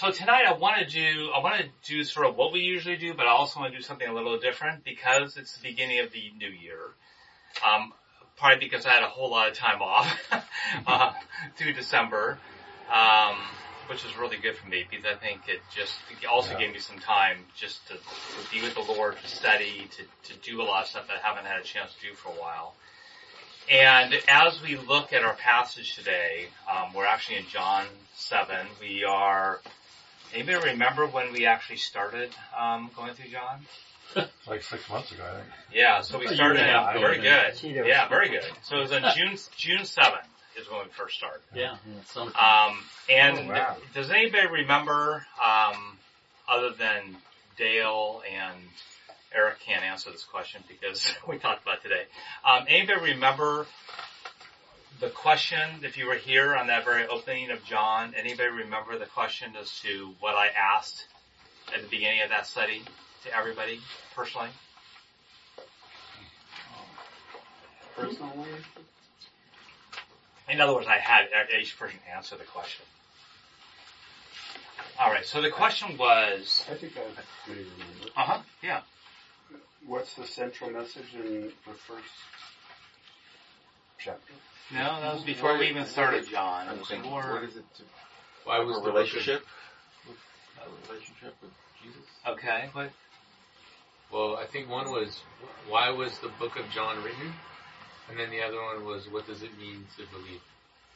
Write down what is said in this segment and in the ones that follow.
so tonight I want to do, I want to do sort of what we usually do, but I also want to do something a little different because it's the beginning of the new year. Um, probably because I had a whole lot of time off uh, through December, um, which was really good for me because I think it just it also Yeah. gave me some time just to, to be with the Lord, to study, to, to do a lot of stuff that I haven't had a chance to do for a while. And as we look at our passage today, um, we're actually in John 7. We are, anybody remember when we actually started um, going through John? Like six months ago, I think. Yeah, so we started, and a very good. Yeah, very good. So it was on June, June 7th is when we first started. Yeah. Um, and Oh, wow. does anybody remember, um, other than Dale and Eric can't answer this question because we talked about it today. Um, anybody remember the question, if you were here on that very opening of John, anybody remember the question as to what I asked at the beginning of that study to everybody personally? Personally, In other words, I had each person answer the question. Alright, so the question was, I think I maybe remember. uh huh, yeah. What's the central message in the first chapter? No, that was before we even started, John. It I'm was thinking, more, what is it to Why was the relationship? With, a relationship with Jesus? okay, but, Well, I think one was why was the book of John written, and then the other one was what does it mean to believe?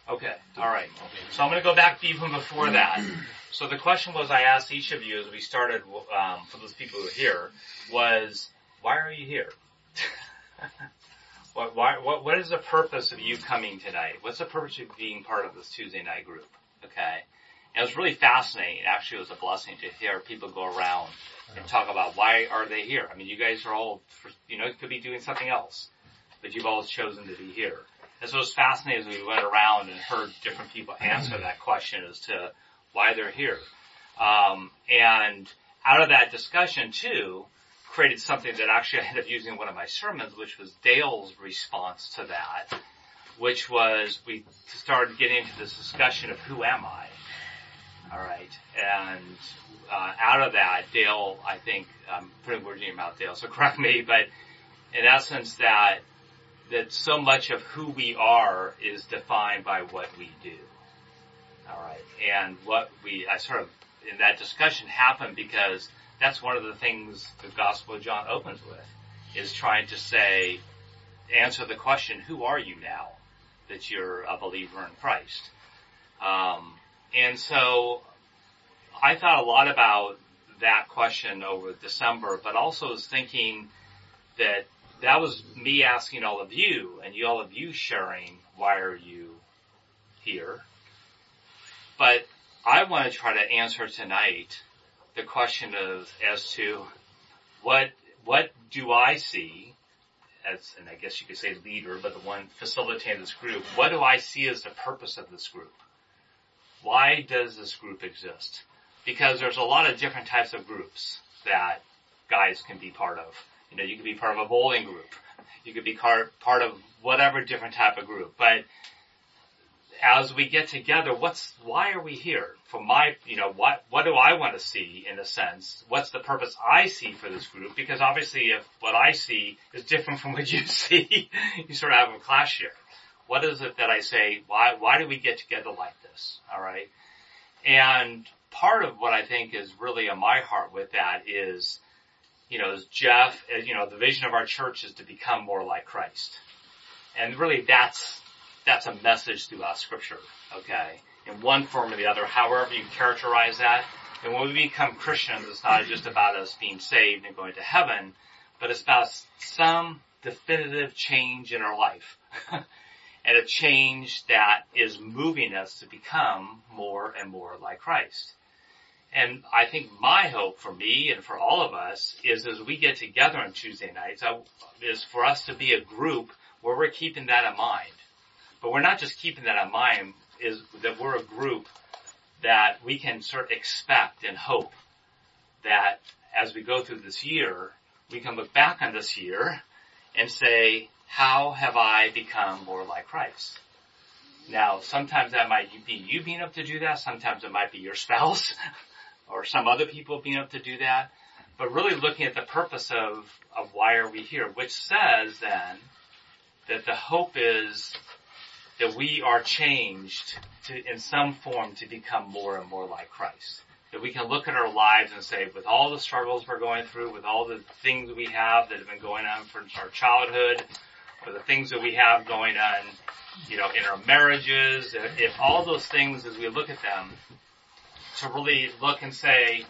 okay, alright. So I'm gonna go back even before that. So the question was I asked each of you as we started, um, for those people who are here, was, why are you here? what, why, what, what is the purpose of you coming tonight? What's the purpose of being part of this Tuesday night group? Okay. And it was really fascinating. Actually, it was a blessing to hear people go around and talk about why are they here. I mean, you guys are all, you know, could be doing something else, but you've all chosen to be here. And so it was fascinating as we went around and heard different people answer that question as to why they're here. Um, and out of that discussion too, created something that actually I ended up using in one of my sermons, which was Dale's response to that, which was we started getting into this discussion of who am I? Alright. And, uh, out of that, Dale, I think, I'm putting words in your mouth, Dale, so correct me, but in essence that, that so much of who we are is defined by what we do. Alright. And what we, I sort of, in that discussion happened because that's one of the things the Gospel of John opens with, is trying to say, answer the question, who are you now that you're a believer in Christ? Um, and so I thought a lot about that question over December, but also was thinking that that was me asking all of you and you all of you sharing why are you here. But I want to try to answer tonight the question of as to what what do I see as and I guess you could say leader, but the one facilitating this group, what do I see as the purpose of this group? Why does this group exist? Because there's a lot of different types of groups that guys can be part of. You know, you could be part of a bowling group. You could be part of whatever different type of group. But as we get together, what's, why are we here? For my, you know, what, what do I want to see in a sense? What's the purpose I see for this group? Because obviously if what I see is different from what you see, you sort of have a clash here. What is it that I say, why, why do we get together like this? Alright? And part of what I think is really in my heart with that is, you know, as Jeff, you know, the vision of our church is to become more like Christ. And really that's, that's a message throughout scripture, okay? In one form or the other, however you characterize that. And when we become Christians, it's not just about us being saved and going to heaven, but it's about some definitive change in our life. and a change that is moving us to become more and more like Christ. And I think my hope for me and for all of us is as we get together on Tuesday nights, I, is for us to be a group where we're keeping that in mind. But we're not just keeping that in mind, is that we're a group that we can sort of expect and hope that as we go through this year, we can look back on this year and say, how have I become more like Christ? Now, sometimes that might be you being able to do that. Sometimes it might be your spouse. or some other people being able to do that, but really looking at the purpose of, of why are we here, which says then that the hope is that we are changed to, in some form to become more and more like Christ. That we can look at our lives and say, with all the struggles we're going through, with all the things we have that have been going on from our childhood, or the things that we have going on, you know, in our marriages, if all those things as we look at them, to really look and say,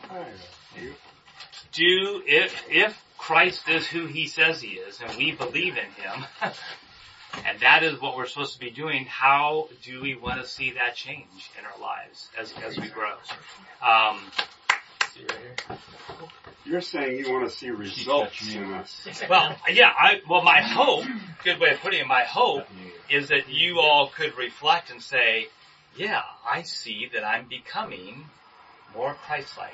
do, if, if Christ is who he says he is, and we believe in him, and that is what we're supposed to be doing, how do we want to see that change in our lives as, as we grow? Um, right. You're saying you want to see results in us. well, yeah, I, well my hope, good way of putting it, my hope is that you all could reflect and say, yeah, I see that I'm becoming more Christ-like.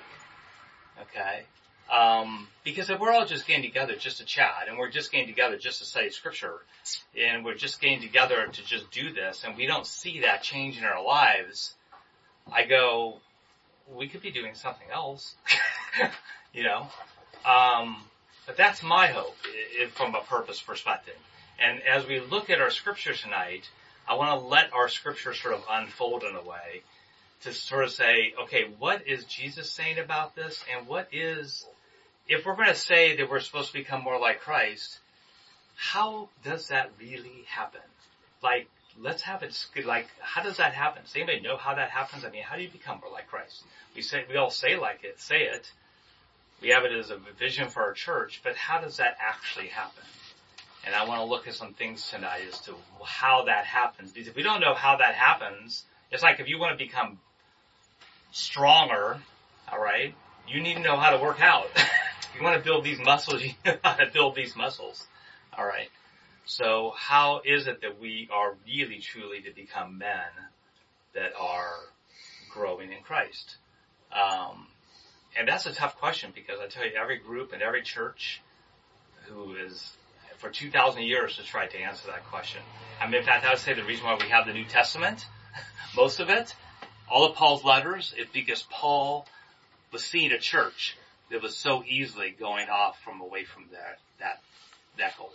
Okay? Um, because if we're all just getting together just to chat, and we're just getting together just to study scripture, and we're just getting together to just do this, and we don't see that change in our lives, I go, we could be doing something else, you know? Um, but that's my hope i- i- from a purpose perspective. And as we look at our scripture tonight, I want to let our scripture sort of unfold in a way to sort of say, okay, what is Jesus saying about this? And what is, if we're going to say that we're supposed to become more like Christ, how does that really happen? Like, let's have it, like, how does that happen? Does anybody know how that happens? I mean, how do you become more like Christ? We say, we all say like it, say it. We have it as a vision for our church, but how does that actually happen? And I want to look at some things tonight as to how that happens. Because if we don't know how that happens, it's like if you want to become stronger, alright, you need to know how to work out. you want to build these muscles, you know how to build these muscles. Alright. So how is it that we are really truly to become men that are growing in Christ? Um, and that's a tough question because I tell you, every group and every church who is for 2,000 years has tried to answer that question. I mean, in fact, I would say the reason why we have the New Testament, most of it, all of Paul's letters, is because Paul was seeing a church that was so easily going off from away from that, that, that goal.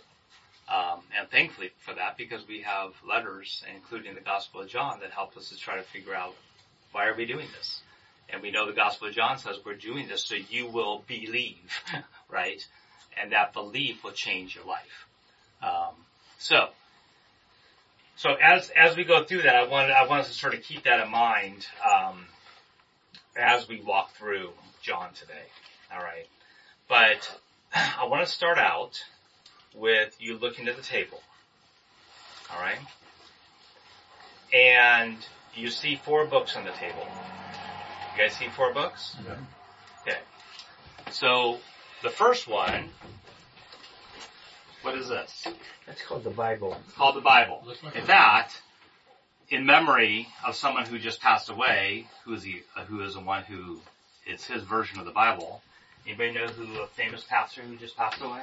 Um, and thankfully for that, because we have letters, including the Gospel of John, that help us to try to figure out why are we doing this. And we know the Gospel of John says we're doing this so you will believe, right? And that belief will change your life. Um, so, so as as we go through that, I want I want us to sort of keep that in mind um, as we walk through John today. All right, but I want to start out with you looking at the table. All right, and you see four books on the table. You guys see four books? Yeah. Okay. So the first one, what is this? That's called the Bible. It's called the Bible. Looks like In a- fact, in memory of someone who just passed away, who is the, uh, who is the one who, it's his version of the Bible. Anybody know who a famous pastor who just passed away?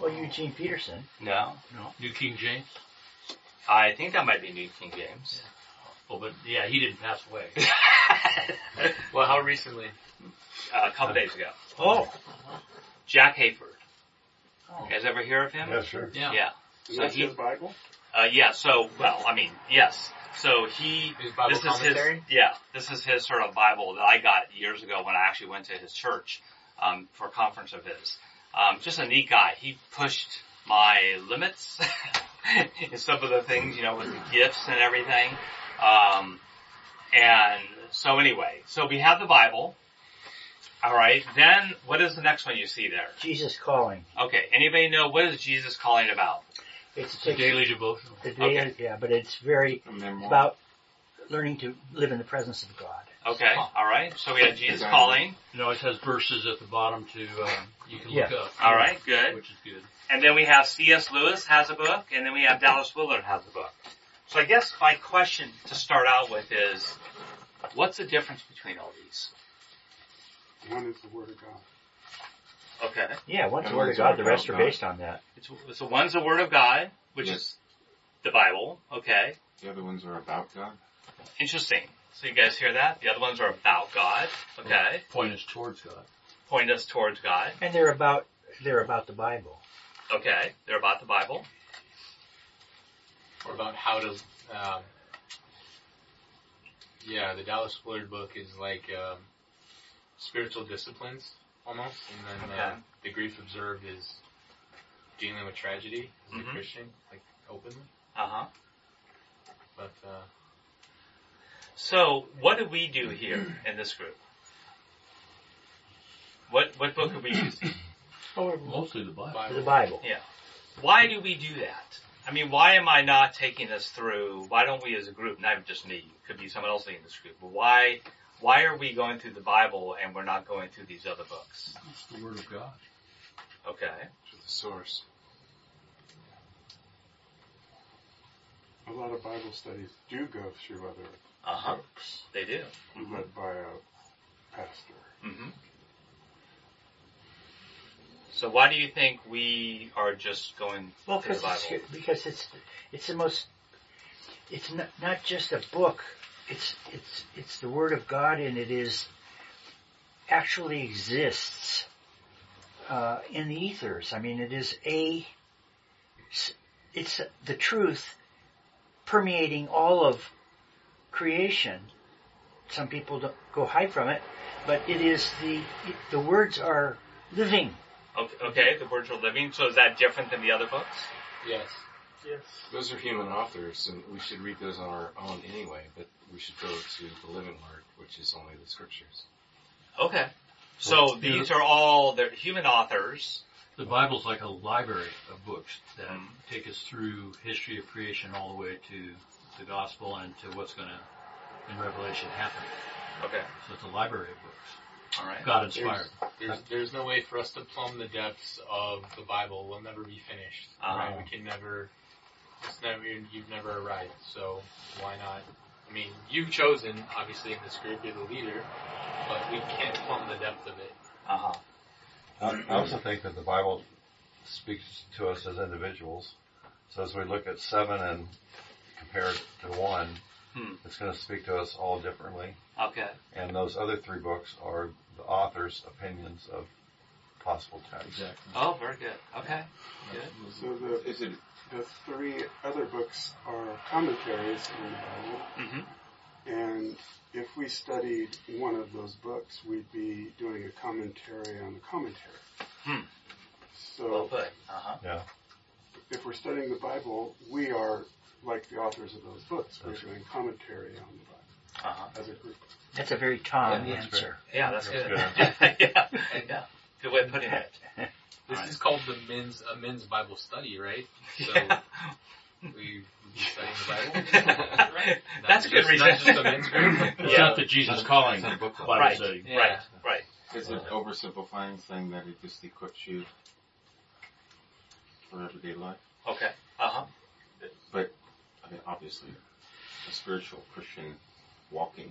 Well, Eugene Peterson. No. No. New King James. I think that might be New King James. Oh, but yeah, he didn't pass away. Well, how recently? Uh, a couple days ago. Oh. Jack Hayford. Oh. You guys ever hear of him? Yeah, sure. Yeah. Yeah. Is So that he, his Bible? Uh, yeah, so, well, I mean, yes. So he, His Bible this is his, commentary? yeah, this is his sort of Bible that I got years ago when I actually went to his church, um, for a conference of his. Um, just a neat guy. He pushed my limits in some of the things, you know, with the gifts and everything. Um, and so anyway, so we have the Bible. All right. Then what is the next one you see there? Jesus calling. Okay. Anybody know what is Jesus calling about? It's The daily devotional. the daily- Okay. yeah, but it's very A about learning to live in the presence of God. Okay. All right. So we have Jesus Exactly. calling. You know, it has verses at the bottom to uh, you can look Yeah. up. All right. Good. Which is good. And then we have C.S. Lewis has a book, and then we have Dallas Willard has a book. So I guess my question to start out with is, what's the difference between all these? One is the Word of God. Okay. Yeah, one's the Word of God, the rest are based on that. It's, so one's the Word of God, which Yes. is the Bible. Okay. The other ones are about God. Interesting. So you guys hear that? The other ones are about God. Well, Okay. Point us towards God. Point us towards God. And they're about they're about the Bible. Okay. They're about the Bible. or about how to. Um, yeah, the Dallas Willard book is like um, spiritual disciplines almost, and then uh, Okay. the grief observed is dealing with tragedy as Mhm. a Christian, like openly. Uh huh. But uh, So, what do we do here in this group? What what book are we using? Mostly the Bible. Bible, The Bible. Yeah. Why do we do that? I mean, why am I not taking this through? Why don't we, as a group, not just me, could be someone else in this group, but why why are we going through the Bible and we're not going through these other books? It's the Word of God. Okay. To the source. A lot of Bible studies do go through other Uh huh. books They do. hmm led by a pastor. hmm So why do you think we are just going Well, to the because Bible? it's, because it's it's the most. It's not not just a book. It's it's it's the Word of God, and it is actually exists uh, in the ethers. I mean, it is a. It's the truth permeating all of creation. Some people don't go hide from it, but it is the the words are living. Okay, okay, the words are living. So is that different than the other books? yes, Yes. Those are human authors, and we should read those on our own anyway, but we should go to the living word, which is only the scriptures. Okay. So these are all they're human authors. The Bible's like a library of books that Mhm. take us through history of creation all the way to the gospel and to what's going to, in Revelation, happen. Okay. So it's a library of books. All right. God inspired. there's there's no way for us to plumb the depths of the Bible. We'll never be finished. Uh-huh. Right? We can never. It's never you've never arrived. So why not? I mean, you've chosen obviously in this group. You're the leader, but we can't plumb the depth of it. Uh huh. I I also think that the Bible speaks to us as individuals. So as we look at seven and compare it to one, Hmm. it's going to speak to us all differently. Okay. And those other three books are the author's opinions of possible texts. Exactly. Oh, very good. Okay. Good. So the Is it the three other books are commentaries on the Bible, Mm-hmm. and if we studied one of those books, we'd be doing a commentary on the commentary. Hmm. So Well put. Uh huh. Yeah. if we're studying the Bible, we are like the authors of those books. We're That's doing commentary on the Bible Uh huh. as a group. That's a very Tom Yeah, that's answer. Yeah, that's, That's good. yeah. Yeah. Good way of putting it. This Right. is called the men's a men's Bible study, right? So Yeah. we be studying the Bible. That's a good just- reason. not just a men's group. It's Yeah. not the Jesus calling It's a book. Bible Right. study. Yeah. Right. Right. Is it oversimplifying saying that it just equips you for everyday life? Okay. Uh huh. But, I mean, obviously, a spiritual Christian walking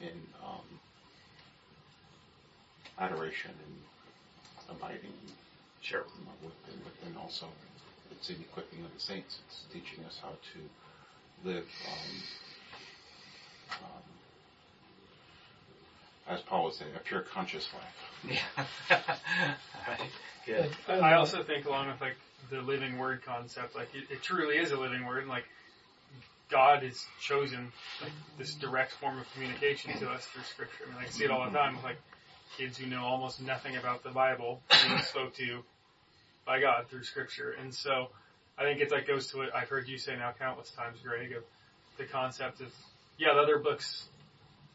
in um, adoration and abiding Sure. with, and, and also it's an equipping of the saints. It's teaching us how to live, um, um, as Paul would say, a pure conscious life. Yeah. All right. Good. I also think along with like the living word concept, like it, it truly is a living word, and like God has chosen like this direct form of communication to us through Scripture. I mean, I see it all the time like kids who know almost nothing about the Bible being spoke to by God through Scripture, and so I think it like goes to what I've heard you say now countless times, Greg, of the concept of yeah, the other books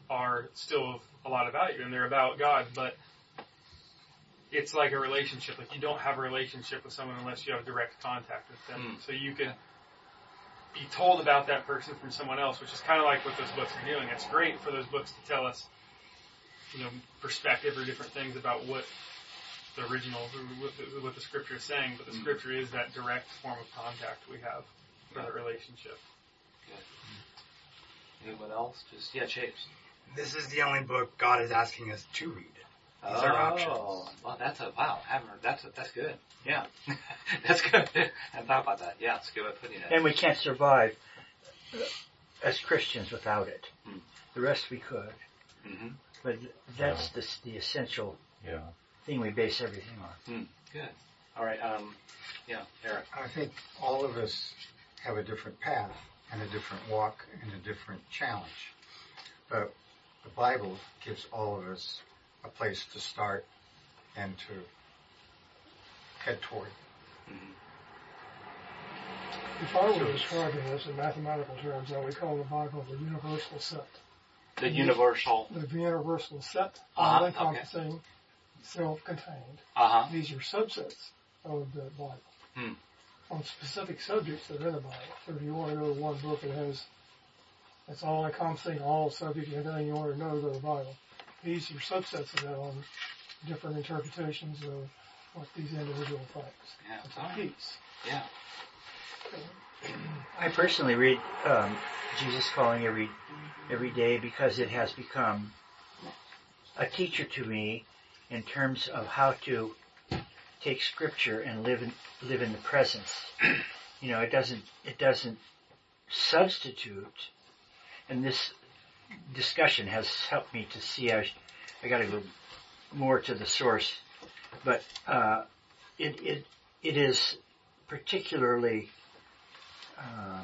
are still of a lot of value and they're about God, but it's like a relationship. Like you don't have a relationship with someone unless you have direct contact with them. Mm. So you could be told about that person from someone else, which is kind of like what those books are doing. It's great for those books to tell us, you know, perspective or different things about what the original, what the, what the scripture is saying. But the Mm. scripture is that direct form of contact we have for that relationship. Anyone else? Just yeah, Chase. This is the only book God is asking us to read. These are options. Oh, well, that's a wow. I haven't heard that's a, that's good. Yeah, that's good. I hadn't thought about that. Yeah, it's a good way of putting it. And we can't survive as Christians without it. Hmm. The rest we could. hmm But that's the, the essential Yeah. thing we base everything on. Good. All right. Um, yeah, Eric. I think all of us have a different path and a different walk and a different challenge. But the Bible gives all of us a place to start and to head toward. If I were to describe it as in mathematical terms, I would call the Bible the universal set. The universal. The universal set, Uh-huh, all okay. encompassing, self-contained. Uh huh. These are subsets of the Bible. Hmm. On specific subjects that are in the Bible. So if you want to know one book that has, that's all encompassing, all subjects, everything you want to know, go to the Bible. These are subsets of that on different interpretations of what these individual things. Yeah. It's a piece. Yeah. I personally read um, Jesus Calling every every day because it has become a teacher to me in terms of how to take Scripture and live in live in the presence. You know, it doesn't it doesn't substitute, and this discussion has helped me to see. I I got to go more to the source, but uh, it it it is particularly uh,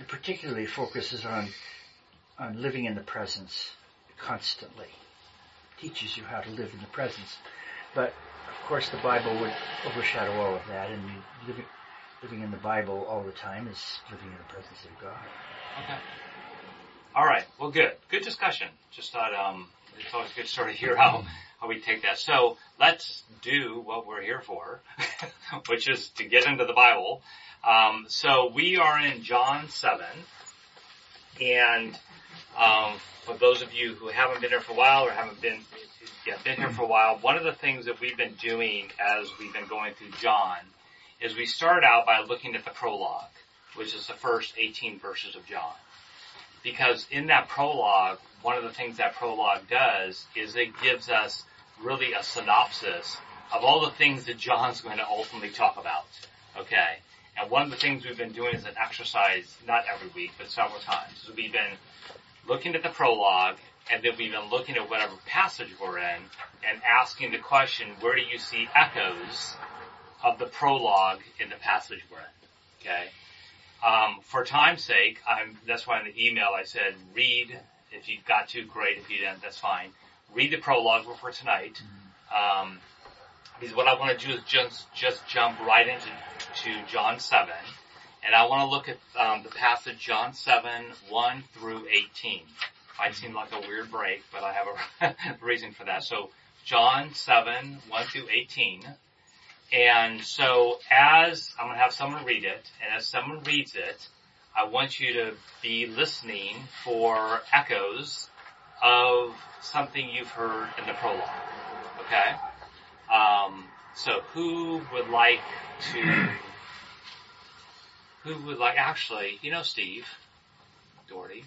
it particularly focuses on on living in the presence constantly. Teaches you how to live in the presence, but of course the Bible would overshadow all of that, and living living in the Bible all the time is living in the presence of God. Okay. All right. Well, good. Good discussion. Just thought um, it's always good to sort of hear how how we take that. So let's do what we're here for, which is to get into the Bible. Um, so we are in John seven, and um, for those of you who haven't been here for a while or haven't been yeah, been here for a while, one of the things that we've been doing as we've been going through John is we start out by looking at the prologue, which is the first 18 verses of John. Because in that prologue, one of the things that prologue does is it gives us really a synopsis of all the things that John's going to ultimately talk about. Okay? And one of the things we've been doing is an exercise, not every week, but several times, is we've been looking at the prologue and then we've been looking at whatever passage we're in and asking the question, where do you see echoes of the prologue in the passage we're in? Okay? Um, for time's sake, I'm, that's why in the email I said, read, if you've got to, great, if you didn't, that's fine. Read the prologue for tonight. Um, because what I want to do is just, just jump right into to John 7. And I want to look at um, the passage John 7, 1 through 18. Might seem like a weird break, but I have a reason for that. So John 7, 1 through 18. And so as I'm going to have someone read it, and as someone reads it, I want you to be listening for echoes of something you've heard in the prologue. Okay? Um, so who would like to, who would like, actually, you know Steve, Doherty,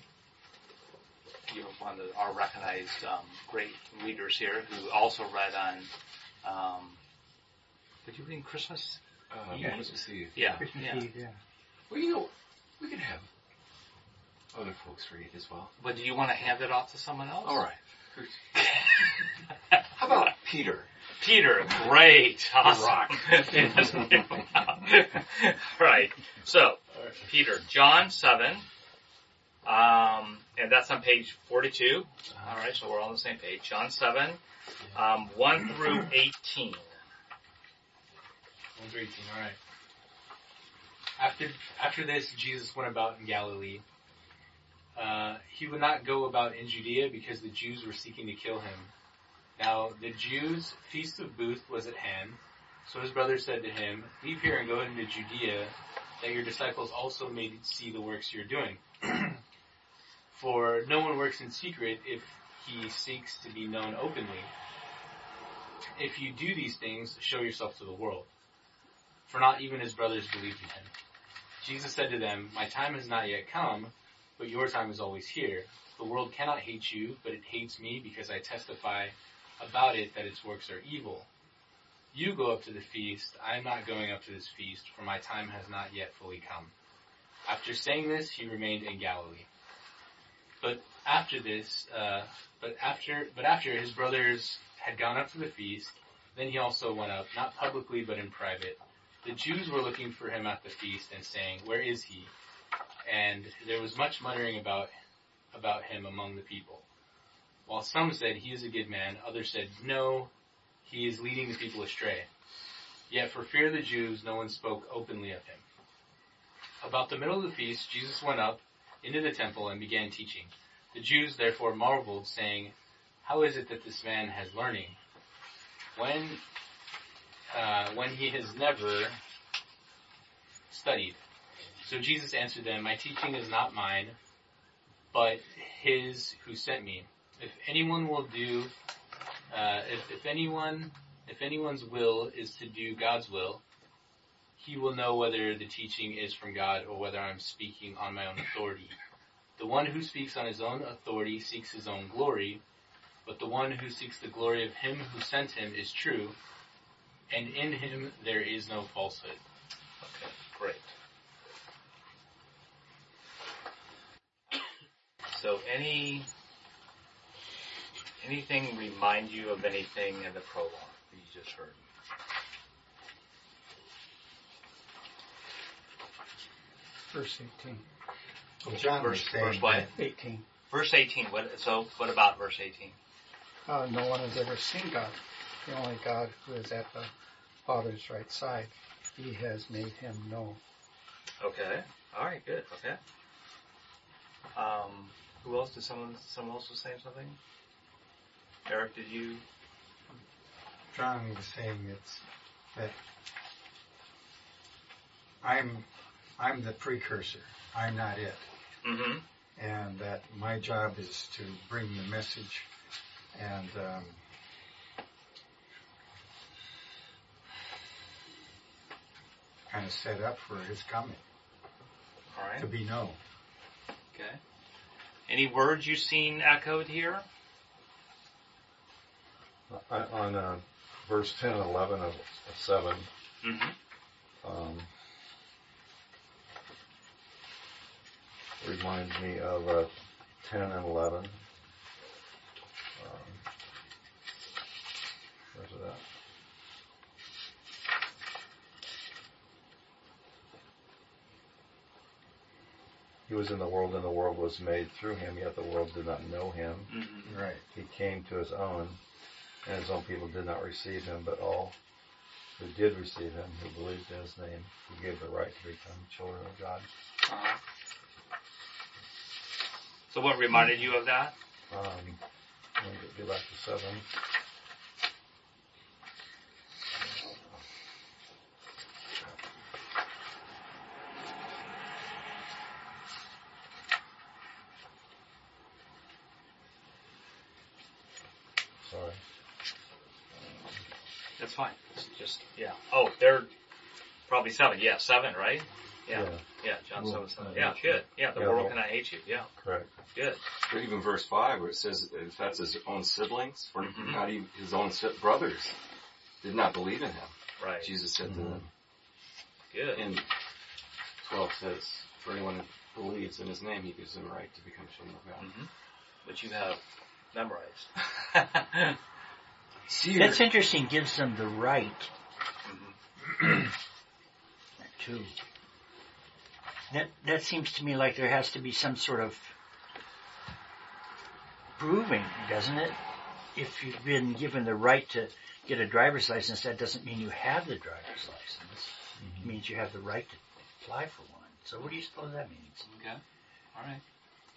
you're one of our recognized um, great readers here who also read on, um, did you read Christmas? Uh, Yeah. Christmas Eve. Yeah, Christmas yeah. Eve, yeah. Well, you know, we can have other folks read as well. But do you want to hand it off to someone else? All right. How about Peter? Peter, great, awesome. Yes. right. So, Peter, John 7, um, and that's on page 42. All right, so we're all on the same page. John 7, um, 1 through 18. 1 through 18, alright. After, after this, Jesus went about in Galilee. Uh, he would not go about in Judea because the Jews were seeking to kill him. Now, the Jews' feast of booth was at hand. So his brother said to him, Leave here and go into Judea, that your disciples also may see the works you're doing. For no one works in secret if he seeks to be known openly. If you do these things, show yourself to the world. For not even his brothers believed in him. Jesus said to them, My time has not yet come, but your time is always here. The world cannot hate you, but it hates me because I testify about it that its works are evil. You go up to the feast, I am not going up to this feast, for my time has not yet fully come. After saying this, he remained in Galilee. But after this, uh, but after, but after his brothers had gone up to the feast, then he also went up, not publicly but in private. The Jews were looking for him at the feast and saying, "Where is he?" And there was much muttering about about him among the people. While some said, "He is a good man," others said, "No, he is leading the people astray." Yet for fear of the Jews, no one spoke openly of him. About the middle of the feast, Jesus went up into the temple and began teaching. The Jews therefore marveled, saying, How is it that this man has learning when uh, when he has never studied? So Jesus answered them, My teaching is not mine, but his who sent me. If anyone will do, uh, if, if anyone, if anyone's will is to do God's will, he will know whether the teaching is from God or whether I'm speaking on my own authority. The one who speaks on his own authority seeks his own glory, but the one who seeks the glory of him who sent him is true, and in him there is no falsehood. Okay, great. So any anything remind you of anything in the prologue that you just heard? Verse 18. Well, John Verse, saying verse what? 18. Verse 18. What, so what about verse 18? Uh, no one has ever seen God. The only God who is at the Father's right side. He has made him known. Okay. All right. Good. Okay. Um, who else? Did someone? Someone else was saying something? Eric, did you? John was saying it's that I'm I'm the precursor. I'm not it. Mm-hmm. And that my job is to bring the message and um, kind of set up for his coming All right. to be known. Okay. Any words you've seen echoed here? I- On uh, verse 10 and 11 of 7, Mm-hmm. um, reminds me of uh, 10 and 11. Um, where's it at? He was in the world, and the world was made through him, yet the world did not know him. Mm-hmm. Right. He came to his own, and his own people did not receive him, but all who did receive him, who believed in his name, he gave the right to become children of God. Uh-huh. So what reminded you of that? Um, let me get- get back to seven. Sorry. That's fine. It's just yeah. Oh, they're probably seven. Yeah, seven, right? Yeah. Yeah. Yeah, John Well, seven seven. uh, Yeah, good. Yeah, the Yeah, world well- cannot hate you. Yeah, Correct. good. Or even verse 5 where it says if that's his own siblings, or Mhm. not even his own si- brothers, did not believe in him. Right. Jesus said to them. Good. And 12 says, for anyone who believes in his name, he gives them the right to become children of God. hmm Which you have memorized. Seer. That's interesting. Gives them the right Mhm. to. That that seems to me like there has to be some sort of proving, doesn't it? If you've been given the right to get a driver's license, that doesn't mean you have the driver's license. It means you have the right to apply for one. So what do you suppose that means? Okay. All right.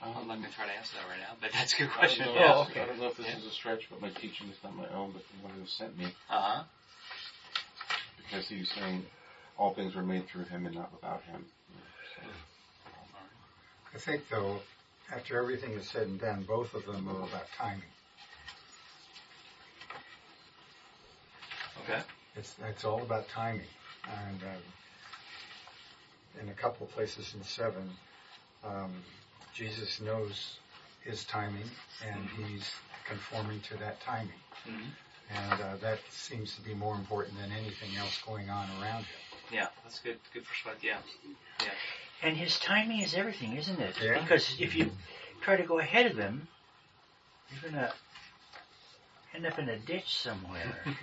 I'm not going to try to answer that right now, but that's a good question. I don't, know, Oh, okay. I don't know if this Yeah. is a stretch, but my teaching is not my own, but the one who sent me, Uh huh. because he's saying all things were made through him and not without him. So, I think though, after everything is said and done, both of them are about timing. Okay. It's it's all about timing, and um, in a couple of places in seven, um, Jesus knows his timing, and he's conforming to that timing, hmm and uh, that seems to be more important than anything else going on around him. Yeah, that's good. Good perspective. Yeah. Yeah. And his timing is everything, isn't it? Yeah. Because if you try to go ahead of him, you're gonna end up in a ditch somewhere.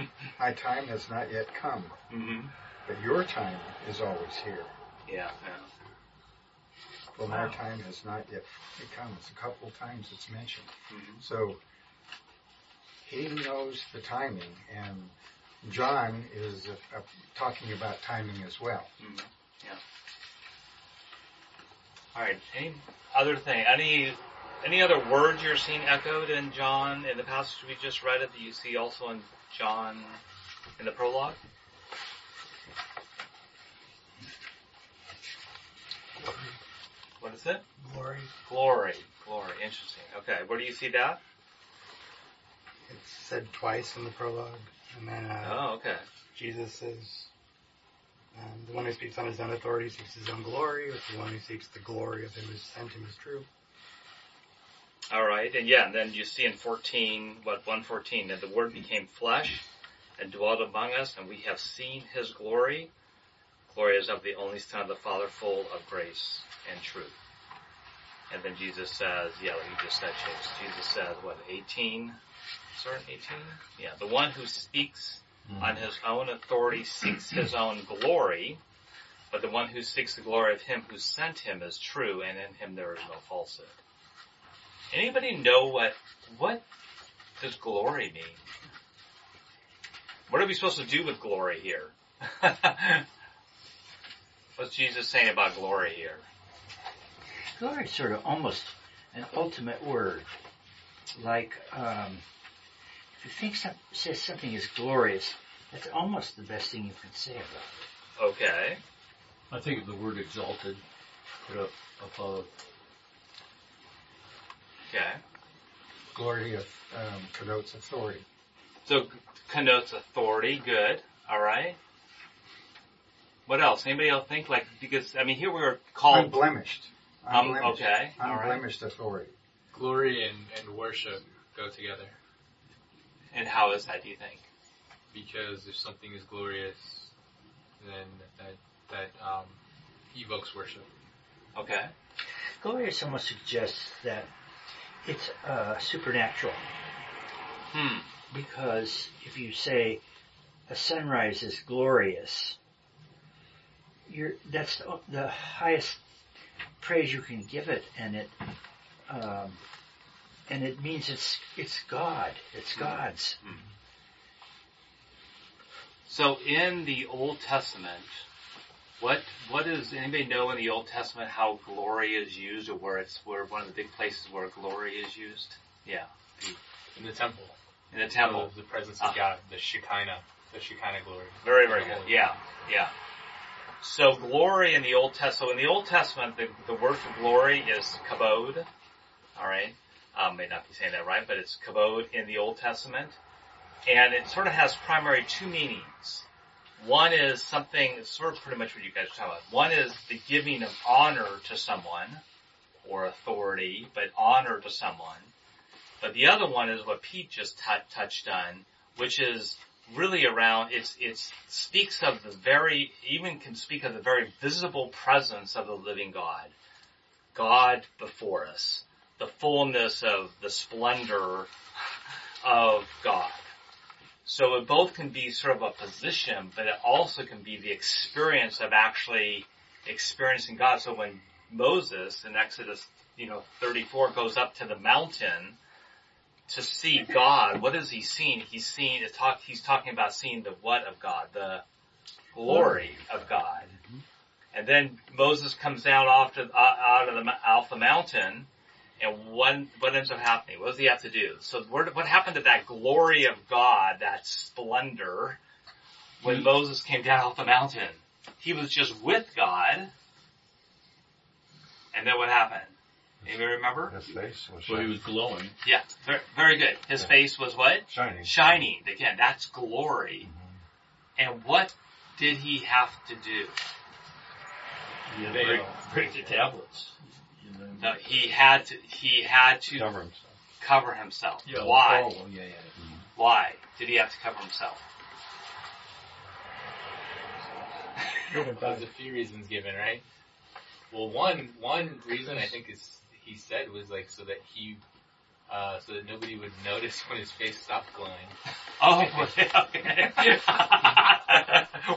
My time has not yet come, hmm but your time is always here. Yeah. yeah. Well, my Wow. time has not yet come. It's a couple times it's mentioned. Mhm. So he knows the timing, and John is uh, uh, talking about timing as well. Mhm. Yeah. All right. Any other thing? Any any other words you're seeing echoed in John in the passage we just read? It that you see also in John in the prologue. What is it? Glory. Glory. Glory. Interesting. Okay. Where do you see that? It's said twice in the prologue, and then uh, Oh, okay. Jesus says, um, "The one who speaks on his own authority seeks his own glory, but the one who seeks the glory of him who sent him is true." All right, and yeah, and then you see in 14, what, 114, that the Word became flesh and dwelt among us, and we have seen His glory. Glory is of the only Son of the Father, full of grace and truth. And then Jesus says, yeah, like you just said, Chase, Jesus says, what, 18? Sorry, 18? Yeah, the one who speaks on his own authority seeks his own glory, but the one who seeks the glory of him who sent him is true, and in him there is no falsehood. Anybody know what what does glory mean? What are we supposed to do with glory here? What's Jesus saying about glory here? Glory is sort of almost an ultimate word. Like, um, if you think some, says something is glorious, that's almost the best thing you can say about it. Okay. I think of the word exalted, put up above. Okay. Glory of, um, connotes authority. So connotes authority. Good. All right. What else? Anybody else think like because I mean here we are called Unblemished. Um, Unblemished. okay. All right. Unblemished authority. Glory and, and worship go together And how is that? Do you think? because if something is glorious, then that that um, evokes worship. Okay. Glorious almost suggests that it's uh, supernatural. Hmm. Because if you say a sunrise is glorious, you're, that's the, the highest praise you can give it, and it um, and it means it's it's God, it's mm-hmm. God's. Mm-hmm. So in the Old Testament, what what does anybody know in the Old Testament how glory is used, or where it's where one of the big places where glory is used? Yeah, In the temple, in the temple. of the presence of God, the Shekinah, the Shekinah glory. Very very good. Yeah, yeah. So glory in the Old Testament. So in the Old Testament, the, the word for glory is kabod. All right, um, may not be saying that right, but it's kabod in the Old Testament, and it sort of has primary two meanings. One is something, sort of pretty much what you guys are talking about. One is the giving of honor to someone, or authority, but honor to someone. But the other one is what Pete just t- touched on, which is really around, it's, it's speaks of the very, even can speak of the very visible presence of the living God. God before us. The fullness of the splendor of God. So it both can be sort of a position, but it also can be the experience of actually experiencing God. So when Moses in Exodus, you know, 34 goes up to the mountain to see God, what is he seeing? He's seeing, talk, he's talking about seeing the what of God? The glory of God. And then Moses comes down off to, uh, out of the, off the mountain and what, what ends up happening? What does he have to do? So where, what happened to that glory of God, that splendor, when hmm. Moses came down off the mountain? He was just with God. And then what happened? Anybody remember? His face was Well, he shining. was glowing. Yeah, very, very good. His Yeah. face was what? shining. Shining. Again, that's glory. Mm-hmm. And what did he have to do? He had to break, break the tablets. You know? No, he had to, he had to Cover himself. cover himself. Yeah, Why? Oh, yeah, yeah. Why did he have to cover himself? There's a few reasons given, right? Well, one one reason I think is he said was like so that he, uh, so that nobody would notice when his face stopped glowing. Oh, okay.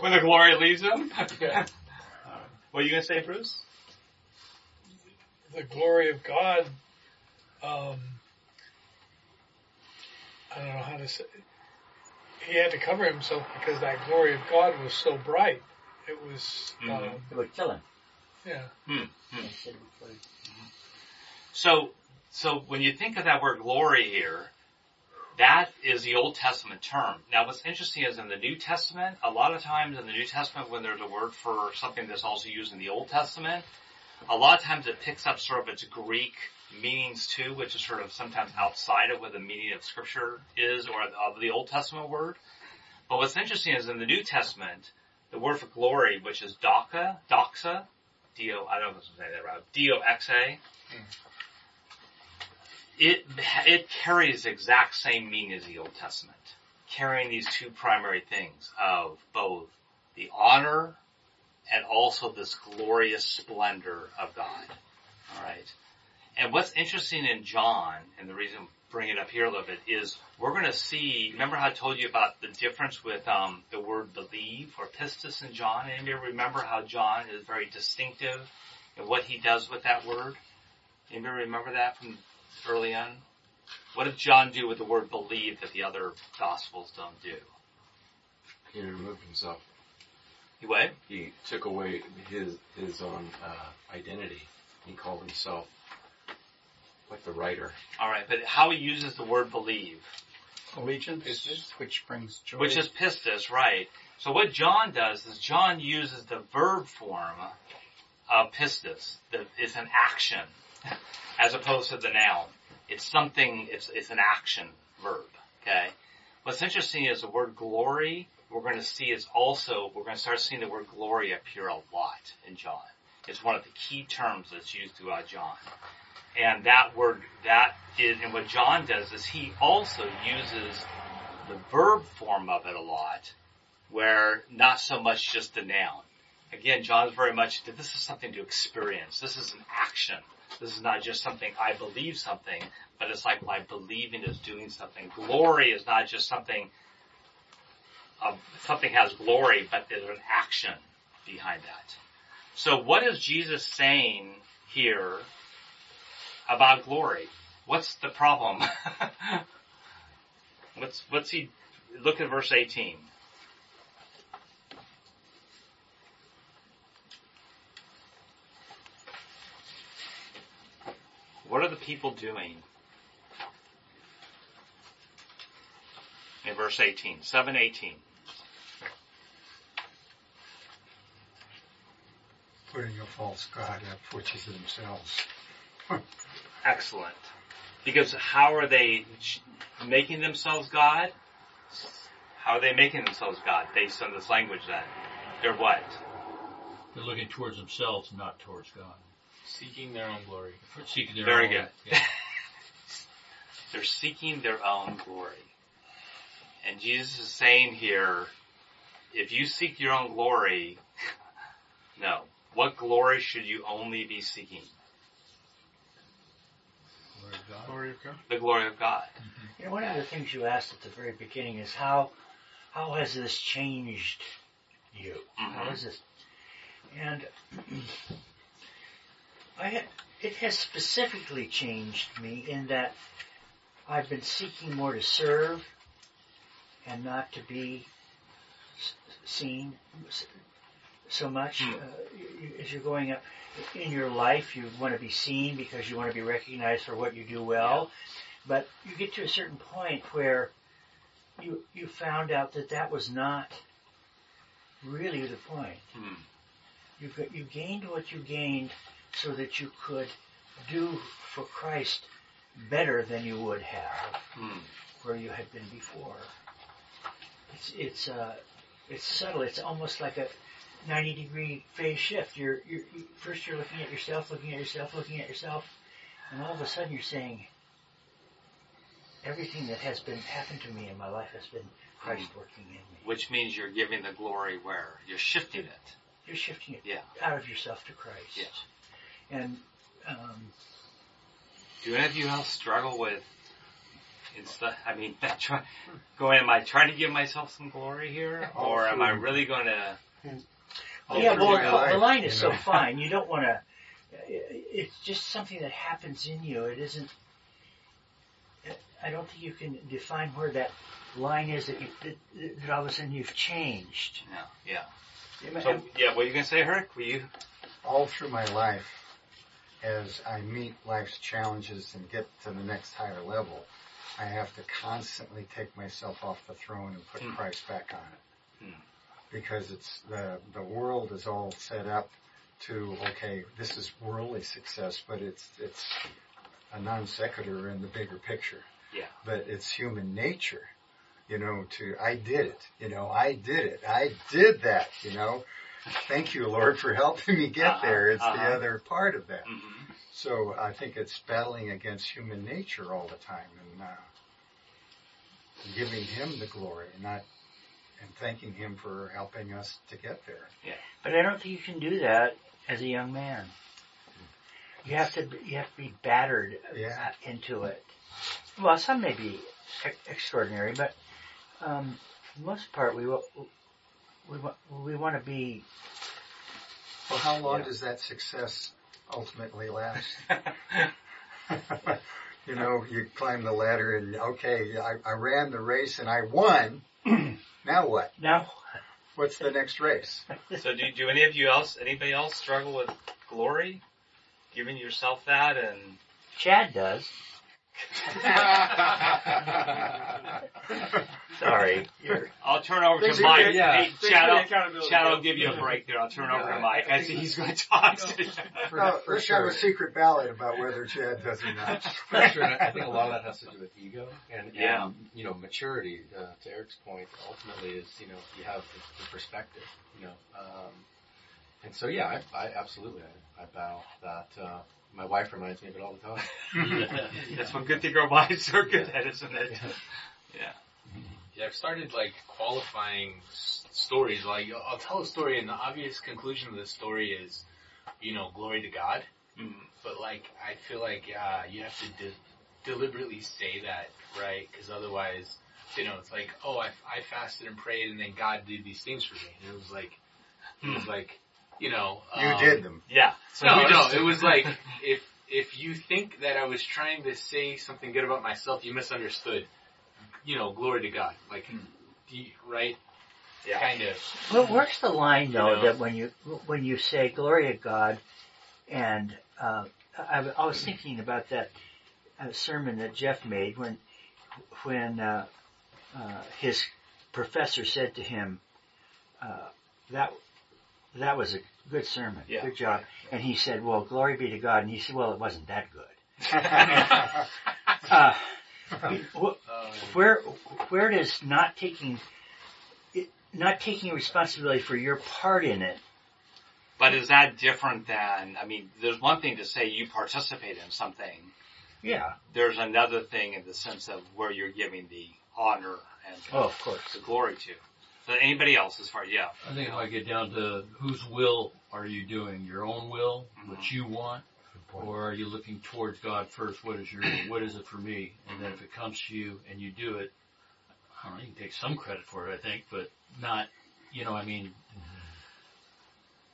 when the glory leaves him? Yeah. What are you going to say, Bruce? The glory of God, um, I don't know how to say. He had to cover himself because that glory of God was so bright. It was, Mhm. um, It would kill him. yeah. Hmm. hmm. I said before. So, so when you think of that word glory here, that is the Old Testament term. Now what's interesting is in the New Testament, a lot of times in the New Testament when there's a word for something that's also used in the Old Testament, a lot of times it picks up sort of its Greek meanings too, which is sort of sometimes outside of what the meaning of scripture is or of the Old Testament word. But what's interesting is in the New Testament, the word for glory, which is doxa, doxa, D-O, I don't know if I'm saying that right, D-O-X-A, it, it carries the exact same meaning as the Old Testament, carrying these two primary things of both the honor and also this glorious splendor of God. Alright. And what's interesting in John, and the reason bring it up here a little bit, is we're going to see, remember how I told you about the difference with um, the word believe or pistis in John? Anybody remember how John is very distinctive in what he does with that word? Anybody remember that from early on? What did John do with the word believe that the other gospels don't do? He removed himself. He what? He took away his his own uh, identity. He called himself like the writer. Alright, but how he uses the word believe. Allegiance, which brings joy. Which is pistis, right. So what John does is John uses the verb form of pistis. The, it's an action as opposed to the noun. It's something, it's, it's an action verb. Okay. What's interesting is the word glory, we're going to see is also, we're going to start seeing the word glory appear a lot in John. It's one of the key terms that's used throughout John. And that word, that is, and what John does is he also uses the verb form of it a lot, where not so much just the noun. Again, John's very much, this is something to experience. This is an action. This is not just something, I believe something, but it's like my believing is doing something. Glory is not just something, something has glory, but there's an action behind that. So what is Jesus saying here about glory? What's the problem? what's, what's he, look at verse 18. What are the people doing? In verse 18, 718. Putting a false god up, which is themselves. Excellent. Because how are they making themselves God? How are they making themselves God based on this language then? They're what? They're looking towards themselves, not towards God. Seeking their own glory. Seeking their Very own, good. Yeah. They're seeking their own glory. And Jesus is saying here, if you seek your own glory, no. What glory should you only be seeking? Glory of God. Glory of God. The glory of God. You know, one of the things you asked at the very beginning is how, how has this changed you? How Mhm. is this? And I, ha- it has specifically changed me in that I've been seeking more to serve and not to be seen s- so much. Hmm. Uh, as you're going up in your life, you want to be seen because you want to be recognized for what you do well. But you get to a certain point where you you found out that that was not really the point. Hmm. You got- you gained what you gained so that you could do for Christ better than you would have Hmm. where you had been before. It's it's uh it's subtle. It's almost like a 90 degree phase shift. You're, you're you, first you're looking at yourself, looking at yourself, looking at yourself, and all of a sudden you're saying, everything that has been happened to me in my life has been Christ working in me. Which means you're giving the glory where? You're shifting it. You're shifting it Yeah. out of yourself to Christ. Yes. And um, Do any of you else struggle with? Instead, I mean, try, going. Am I trying to give myself some glory here, or am I really going to? Yeah, well, the, the line is so fine. You don't want to. It's just something that happens in you. It isn't. I don't think you can define where that line is that, you, that, that all of a sudden you've changed. Yeah, yeah. So, yeah, what are you going to say, Herc? Were you? all through my life, as I meet life's challenges and get to the next higher level, I have to constantly take myself off the throne and put Hmm. Christ back on it. Hmm. Because it's the the world is all set up to okay, this is worldly success, but it's it's a non sequitur in the bigger picture. Yeah. But it's human nature, you know, to I did it, you know, I did it. I did that, you know. Thank you, Lord, for helping me get Uh-huh, there. It's uh-huh. the other part of that. Mm-hmm. So I think it's battling against human nature all the time and uh, giving Him the glory, not and thanking Him for helping us to get there. Yeah. But I don't think you can do that as a young man. You have to. be- You have to be battered Yeah. uh, into it. Well, some may be extraordinary, but um, for the most part, we we wa- we want to be. Well, how long Yeah. does that success ultimately last? you know, you climb the ladder and okay, I, I ran the race and I won. now what? Now, What's the next race? So, do, do any of you else, anybody else, struggle with glory, giving yourself that, and Chad does. Sorry, you're, I'll turn over Thanks to for Mike. the- Hey, Thanks for Chad, I'll. Chad, I'll give you a break there. I'll turn over to Mike. I see he's going to talk. For, let's have a secret ballot about whether Chad does or not. For sure. I think a lot of that has to do with ego and, Yeah. and you know, maturity. Uh, to Eric's point, ultimately is you know you have the, the perspective. You know, um, and so yeah, I, I absolutely I, I bow that. Uh, my wife reminds me of it all the time. That's what good thing our wives are good at, isn't it? Yeah. Yeah, I've started like qualifying s- stories. Like I'll tell a story, and the obvious conclusion of the story is, you know, glory to God. Mm. But like, I feel like uh, you have to de- deliberately say that, right? Because otherwise, you know, it's like, oh, I, I fasted and prayed, and then God did these things for me. And it was like, it was like, you know, You um, did them. Yeah. So no, we no, it was like if if you think that I was trying to say something good about myself, you misunderstood. You know, glory to God, like, do you- right? Yeah. Kind of. well, where's the line though You know? that when you when you say glory to God, and uh, I, I was thinking about that uh, sermon that Jeff made when when uh, uh, his professor said to him, uh, "That that was a good sermon, Yeah. good job," and he said, "Well, glory be to God," and he said, "Well, it wasn't that good." Uh, where where does not taking not taking responsibility for your part in it But is that different than, I mean, there's one thing to say you participate in something. yeah There's another thing in the sense of where you're giving the honor and oh of course the glory to. So anybody else as far, yeah. I think if I get down to whose will are you doing? Your own will, what you want, or are you looking towards God first? What is your what is it for me? And then if it comes to you and you do it, I don't know, you can take some credit for it, I think, but not, you know, I mean,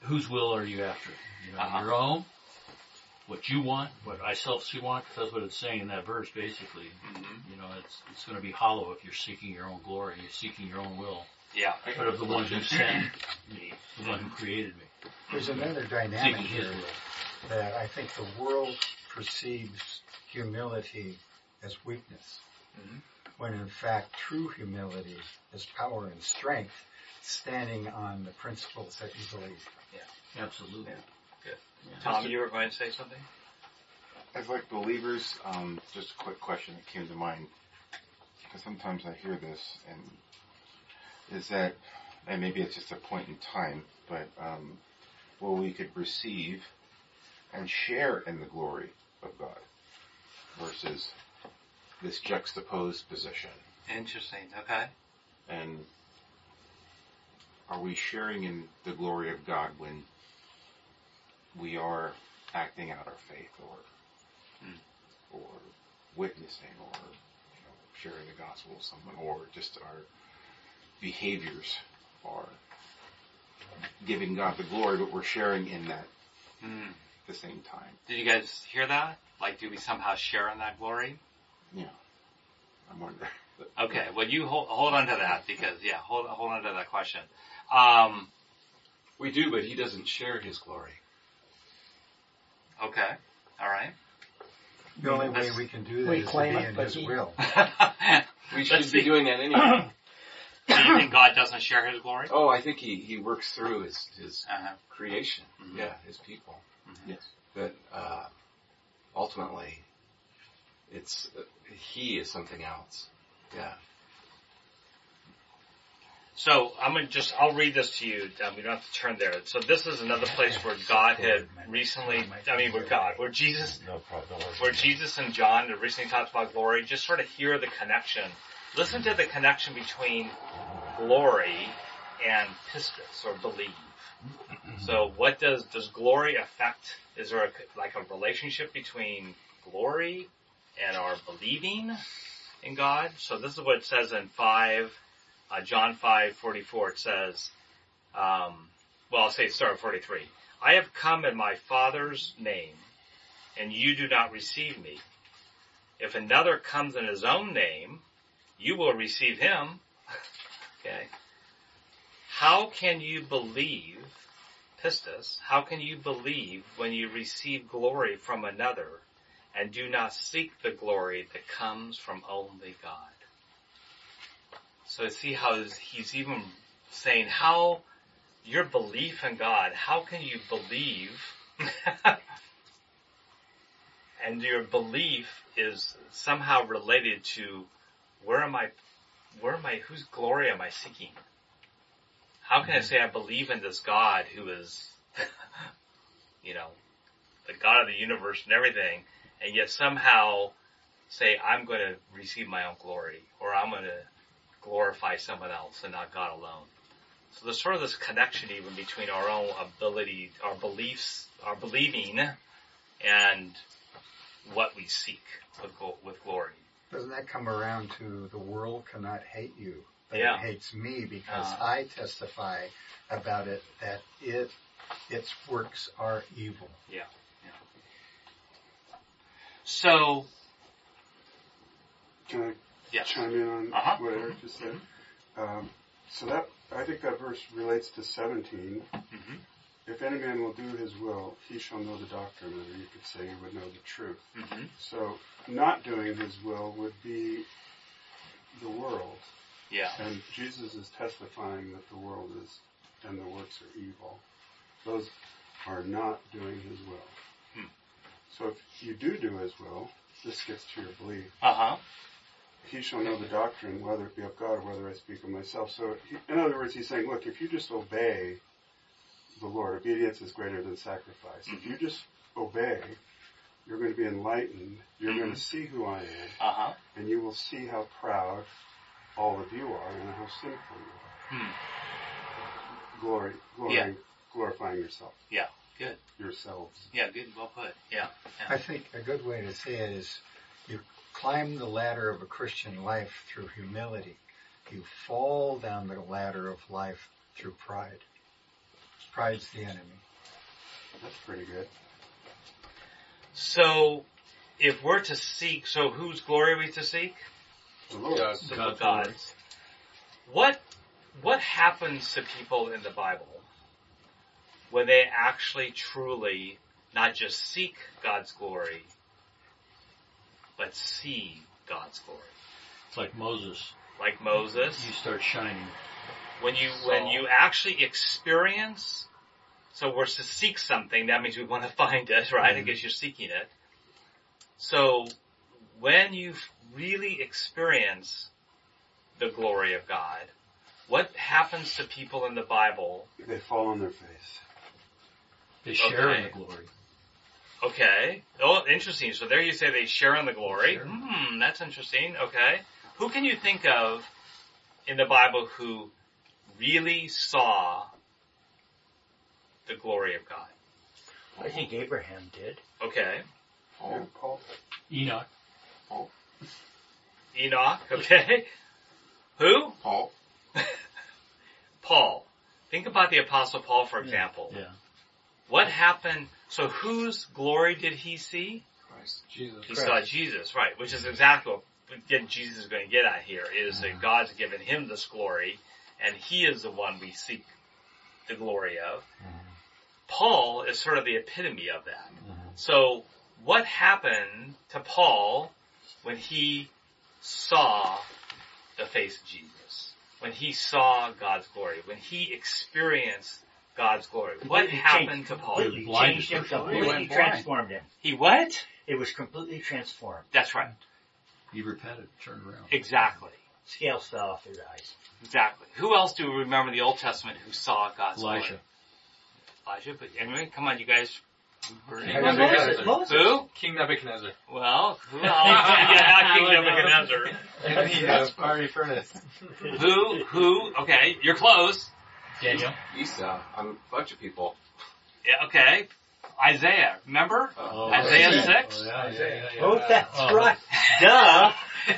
whose will are you after? You know, Uh-huh. your own, what you want, what I selfishly want, 'cause that's what it's saying in that verse, basically. Mhm. You know, it's it's going to be hollow if you're seeking your own glory, you're seeking your own will. Yeah. But of the one who sent me, the one who created me. There's another dynamic Seeking here that I think the world perceives humility as weakness, Mhm. when in fact true humility is power and strength, standing on the principles that you believe. Yeah, absolutely. Yeah. Tom, you were going to say something? As like believers, um, just a quick question that came to mind, because sometimes I hear this, and is that, and maybe it's just a point in time, but um, well, we could receive and share in the glory of God versus this juxtaposed position. Interesting. Okay. And are we sharing in the glory of God when we are acting out our faith or or witnessing or you know, sharing the gospel with someone or just our behaviors are giving God the glory, but we're sharing in that Hmm. at the same time. Did you guys hear that? Like, do we somehow share in that glory? Yeah. I'm wondering. Okay, well, you hold, hold on to that because, yeah, hold, hold on to that question. Um, We do, but he doesn't share his glory. okay, all right. The only way we can do that We is to be it, in but His he- will. We Let's should be doing that anyway. Do you think God doesn't share His glory? oh, I think he, he works through his, his Uh-huh. creation. Mhm. Yeah, his people. Yes. But, uh, ultimately, it's, uh, he is something else. Yeah. So I'm gonna just, I'll read this to you. Um, we don't have to turn there. So this is another place where God had recently, I mean, where God, where Jesus, No problem. where Jesus and John had recently talked about glory. Just sort of hear the connection. Listen to the connection between glory and pistis or believe. So what does, does glory affect, is there a, like a relationship between glory and our believing in God? So this is what it says in 5, uh, John 5, 44. It says, um, well, I'll say start at 43. I have come in my Father's name, and you do not receive me. If another comes in his own name, you will receive him. okay. How can you believe, pistis, how can you believe when you receive glory from another and do not seek the glory that comes from only God? So see how he's- he's even saying how your belief in God, how can you believe and your belief is somehow related to where am I, where am I, whose glory am I seeking? How can I mm-hmm. say I believe in this God who is, you know, the God of the universe and everything, and yet somehow say I'm going to receive my own glory, or I'm going to glorify someone else and not God alone. So there's sort of this connection even between our own ability, our beliefs, our believing, and what we seek with, with glory. Doesn't that come around to the world cannot hate you, but Yeah. it hates me because Uh. I testify about it that it its works are evil. Yeah. yeah. So, Can I yes. chime in on Uh-huh. what Eric just said? Um, so that I think that verse relates to 17. hmm If any man will do his will, he shall know the doctrine, or you could say he would know the truth. hmm So not doing his will would be the world. Yeah. And Jesus is testifying that the world is and the works are evil. Those are not doing his will. Hmm. So if you do do his will, this gets to your belief. Uh huh. He shall know the doctrine, whether it be of God or whether I speak of myself. So, he, in other words, he's saying, look, if you just obey the Lord, obedience is greater than sacrifice. If you just obey, you're going to be enlightened. You're going to see who I am, Uh huh. and you will see how proud all of you are and how sinful you are. Hmm. Glory, glory, Yeah. glorifying yourself, Yeah. Good. yourselves. Yeah. Good. Well put. Yeah. I think a good way to say it is you climb the ladder of a Christian life through humility. You fall down the ladder of life through pride. Pride's the enemy. That's pretty good. So, if we're to seek, so whose glory are we to seek? The Lord. God's, So God's God's. What what happens to people in the Bible when they actually truly not just seek God's glory, but see God's glory? It's like Moses. Like Moses, You start shining. when you when you actually experience so we're to seek something that means we want to find it right? I guess you're seeking it. So when you really experience the glory of god what happens to people in the bible? They fall on their face. They share in the glory. okay. Oh interesting. So there you say they share in the glory. Share. hmm that's interesting. Okay. Who can you think of in the bible who really saw the glory of god I think Abraham did. Okay. Yeah, Paul. Enoch. Enoch, okay? Who? Paul. Paul. Think about the apostle Paul, for example. Yeah. What happened? So whose glory did he see? Christ. Jesus. He saw Jesus, right? Which is exactly what Jesus is going to get at here is that God's given him this glory, and he is the one we seek the glory of. Mm-hmm. Paul is sort of the epitome of that. Mm-hmm. So what happened to Paul when he saw the face of Jesus? When he saw God's glory? When he experienced God's glory? What Completely happened changed- to Paul? Completely Blinded changed him, completely He went transformed him. He what? It was completely transformed. That's right. He repented, turned around. Exactly. Scales fell off his eyes. Exactly. Who else do we remember in the Old Testament who saw God's Elijah. glory? Elijah. But anyway, come on, you guys. We're- Well, Moses, Moses. Who? King Nebuchadnezzar. Well, who else? yeah, not King Nebuchadnezzar. That's fiery furnace. Who? Who? Okay, you're close. Daniel. Esau. I'm a bunch of people. Yeah, okay. Isaiah, remember? Oh, Isaiah oh, yeah. 6? Oh, yeah, yeah, yeah, yeah. Oh, that's Oh. right. Duh.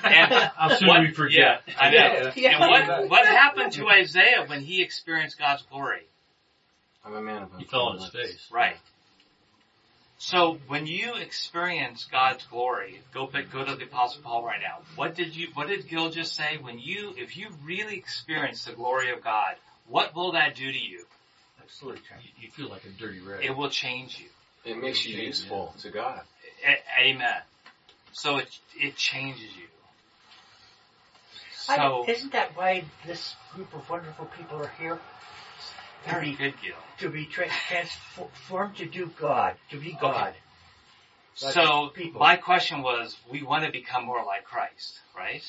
And How soon what, we forget. Yeah, I know. Yeah. And what, what happened to Isaiah when he experienced God's glory? I'm a man of He fell on his face. Right. So when you experience God's glory, go back, go to the Apostle Paul right now. What did you? What did Gil just say? When you, if you really experience the glory of God, what will that do to you? Absolutely. You, you feel like a dirty rag. It will change you. It makes you useful to God. A- amen. So it it changes you. I- So isn't that why this group of wonderful people are here? To very be, to be tra- transformed to do God, to be God. Like So people. my question was, we want to become more like Christ, right?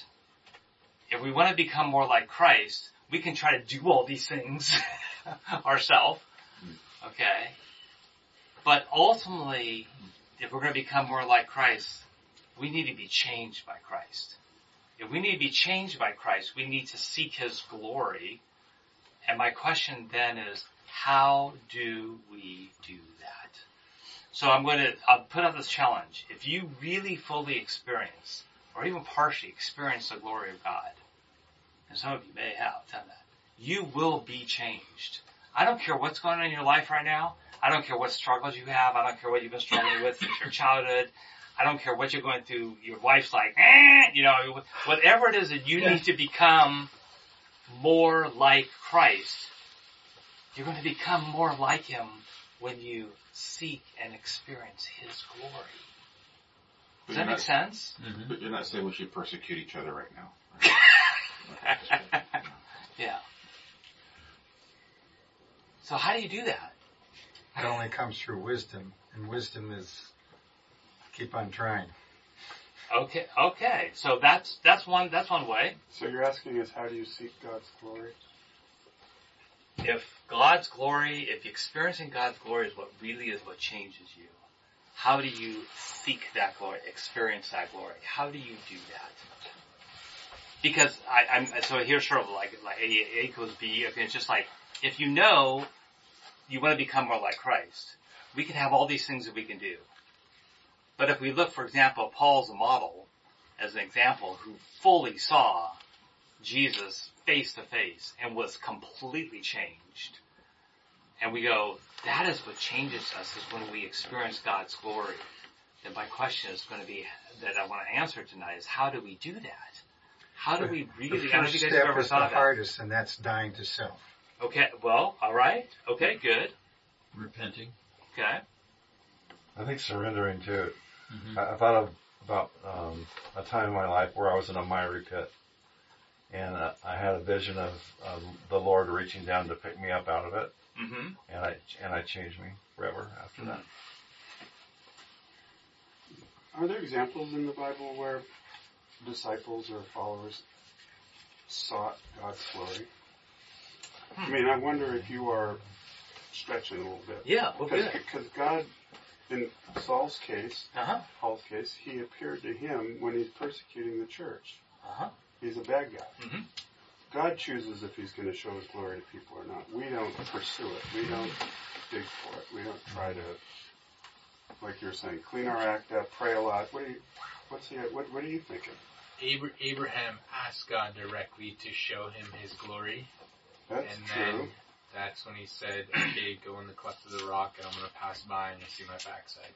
If we want to become more like Christ, we can try to do all these things ourselves, hmm. okay? But ultimately, if we're going to become more like Christ, we need to be changed by Christ. If we need to be changed by Christ, we need to seek His glory. And my question then is, how do we do that? So I'm going to I'll put out this challenge. If you really fully experience, or even partially experience the glory of God, and some of you may have done that, you will be changed. I don't care what's going on in your life right now. I don't care what struggles you have. I don't care what you've been struggling with since your childhood. I don't care what you're going through. Your wife's like, eh, you know, whatever it is that you need to become more like Christ, you're going to become more like Him when you seek and experience His glory. Does that make sense? Mhm. But you're not saying we should persecute each other right now. yeah. So how do you do that? It only comes through wisdom, and wisdom is keep on trying. Okay, okay. So that's that's one that's one way. So you're asking us, how do you seek God's glory? If God's glory, if experiencing God's glory is what really is what changes you, how do you seek that glory, experience that glory? How do you do that? Because I, I'm so here's sort of like like A, A equals B. Okay, it's just like if you know you want to become more like Christ, we can have all these things that we can do. But if we look, for example, Paul's model as an example who fully saw Jesus face to face and was completely changed. And we go, that is what changes us is when we experience God's glory. And my question is going to be that I want to answer tonight is how do we do that? How do we The really, I don't know first if you guys have step ever is the thought that. hardest, and that's dying to self. Okay, well, alright. Okay, good. Repenting. Okay. I think surrendering to it. Mhm. I, I thought of, about um, a time in my life where I was in a miry pit, and uh, I had a vision of um, the Lord reaching down to pick me up out of it, hmm and I and I changed me forever after that. Are there examples in the Bible where disciples or followers sought God's glory? I mean, I wonder if you are stretching a little bit. Yeah, well. Because God, in Saul's case, Uh-huh. Paul's case, he appeared to him when he's persecuting the church. Uh-huh. He's a bad guy. Mhm. God chooses if he's going to show his glory to people or not. We don't pursue it. We don't dig for it. We don't try to like you're saying, clean our act up, pray a lot. What do you, what's the, what, what are you thinking? Abra- Abraham asked God directly to show him his glory. That's and true. then that's when he said, okay, go in the cleft of the rock and I'm going to pass by and you'll see my backside.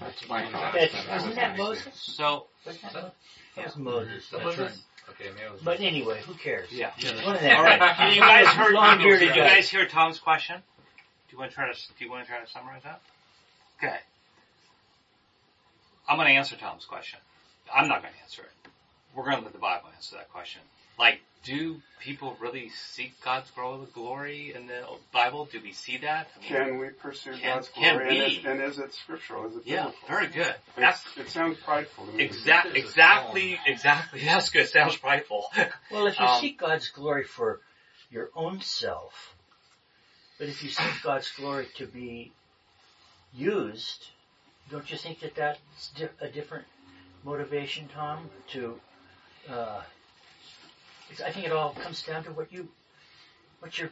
That's fine. That, isn't that Moses? So, Wasn't that, was Moses. That's Moses? right. Okay, maybe it was But anyway, who cares? yeah. Yeah, One of them. All right. You guys heard, Long did bearded you guy. guys hear Tom's question? Do you want to try to, do you want to try to summarize that? Okay. I'm going to answer Tom's question. I'm not going to answer it. We're going to let the Bible answer that question. Like, do people really seek God's glory in the Bible? Do we see that? I mean, Can we pursue Can- God's can glory? And is, and is it scriptural? Is it biblical? yeah, very good. It's, That's it sounds prideful to me. exact, exactly, exactly. That's good. Sounds prideful. Well, if you Um, seek God's glory for your own self, but if you seek God's glory to be used, don't you think that that's di- a different motivation, Tom? To, uh, it's, I think it all comes down to what you, what your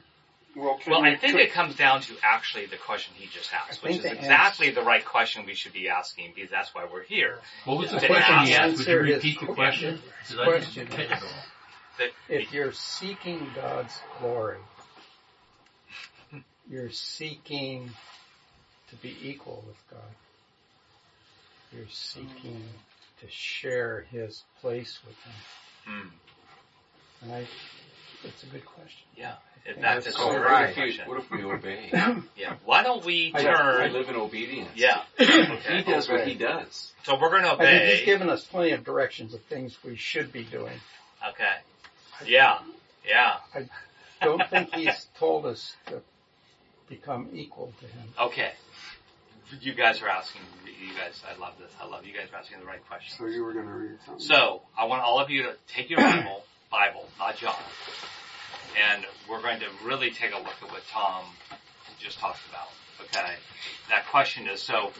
Well, Well, I think put- it comes down to actually the question he just asked, I which is the exactly the right question we should be asking because that's why we're here. What was the To question ask- he asked? Would you repeat the question? Did question. That If you're seeking God's glory, you're seeking to be equal with God. You're seeking to share His place with Him. Hmm. And I, it's a good question. yeah, if think that's that's a So great what question. what if we obey? Yeah. Why don't we I, I turn? live in obedience. Yeah. He Okay. does what he does. So we're going to I think He's obey. given us plenty of directions of things we should be doing. Okay. Yeah. Yeah. I don't think He's told us to become equal to Him. Okay. You guys are asking. You guys, I love this. I love you guys are asking the right questions. So you were going to read something? So I want all of you to take your Bible, Bible, not John, and we're going to really take a look at what Tom just talked about. Okay, that question is so.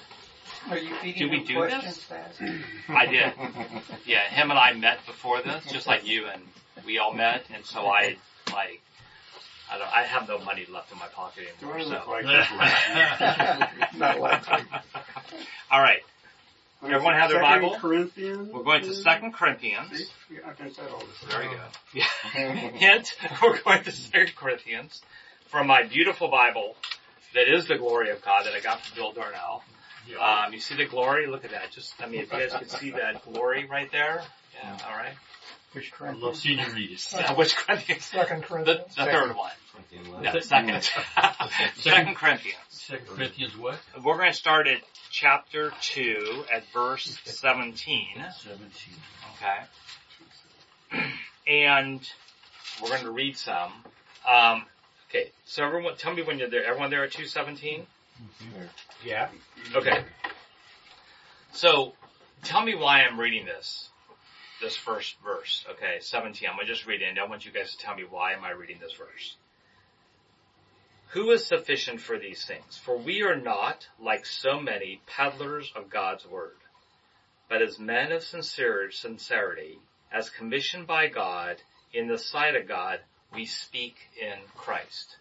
Are you feeding Do we do questions this? fast? I did. Yeah, him and I met before this, just like you, and we all met, and so I like. I don't. I have no money left in my pocket anymore. I so. like? Not likely. all right, Everyone have their Second Bible? Corinthians. we're going to Second Corinthians. See, I can say all this. Very good. Yeah. Hint, we're going to Second Corinthians from my beautiful Bible that is the glory of God that I got from Bill Darnell. Um, you see the glory? Look at that. Just, I mean, if you guys could see that glory right there. Yeah, all right. Which I love Corinthians? seeing you read it. Yeah, which Corinthians? Second The, Corinthians. the third one. Yeah, Second. second. second Corinthians. Second Corinthians what? We're going to start at chapter 2 at verse 17. Seventeen. Okay. And we're going to read some. Um, okay, so everyone, tell me when you're there. Everyone there at 217? Yeah. Okay. So, tell me why I'm reading this, this first verse. Okay, 17. I'm going to just read it, and I want you guys to tell me why am I reading this verse. Who is sufficient for these things? For we are not, like so many, peddlers of God's word, but as men of sincere, sincerity, as commissioned by God, in the sight of God, we speak in Christ.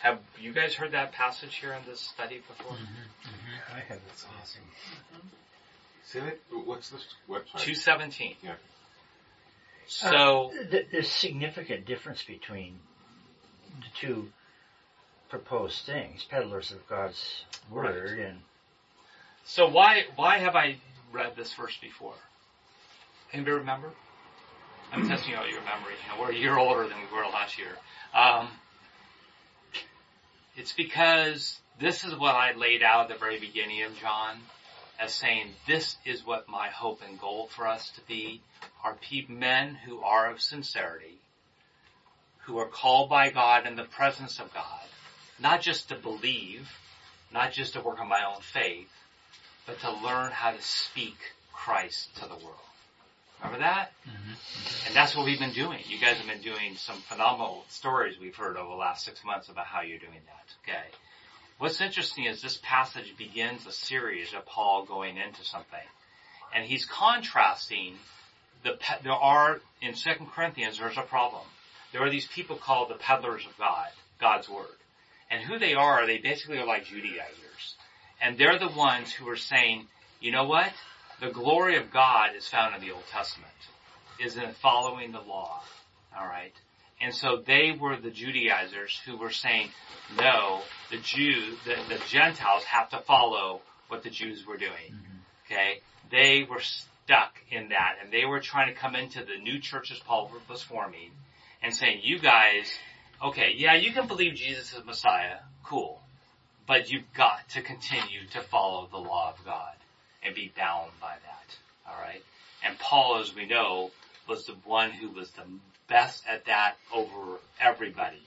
Have you guys heard that passage here in this study before? Mm-hmm, mm-hmm. I have That's awesome. Say that. What's this website? 217. Yeah. So, Uh, th- there's significant difference between the two proposed things, peddlers of God's word and so why, why have I read this verse before? Anybody remember? I'm testing out your memory. We're a year older than we were last year. Um, it's because this is what I laid out at the very beginning of John as saying this is what my hope and goal for us to be are men who are of sincerity, who are called by God in the presence of God, not just to believe, not just to work on my own faith, but to learn how to speak Christ to the world. Remember that? Mm-hmm. And that's what we've been doing. You guys have been doing some phenomenal stories we've heard over the last six months about how you're doing that. Okay. What's interesting is this passage begins a series of Paul going into something. And he's contrasting the, there are, in Second Corinthians, there's a problem. There are these people called the peddlers of God, God's Word. And who they are, they basically are like Judaizers. And they're the ones who are saying, you know what? The glory of God is found in the Old Testament, is in following the law. Alright? And so they were the Judaizers who were saying, no, the Jews, the, the Gentiles have to follow what the Jews were doing. Mm-hmm. Okay? They were stuck in that and they were trying to come into the new churches Paul was forming and saying, you guys, okay, yeah, you can believe Jesus is Messiah, cool, but you've got to continue to follow the law of God and be bound by that. Alright? And Paul, as we know, was the one who was the best at that over everybody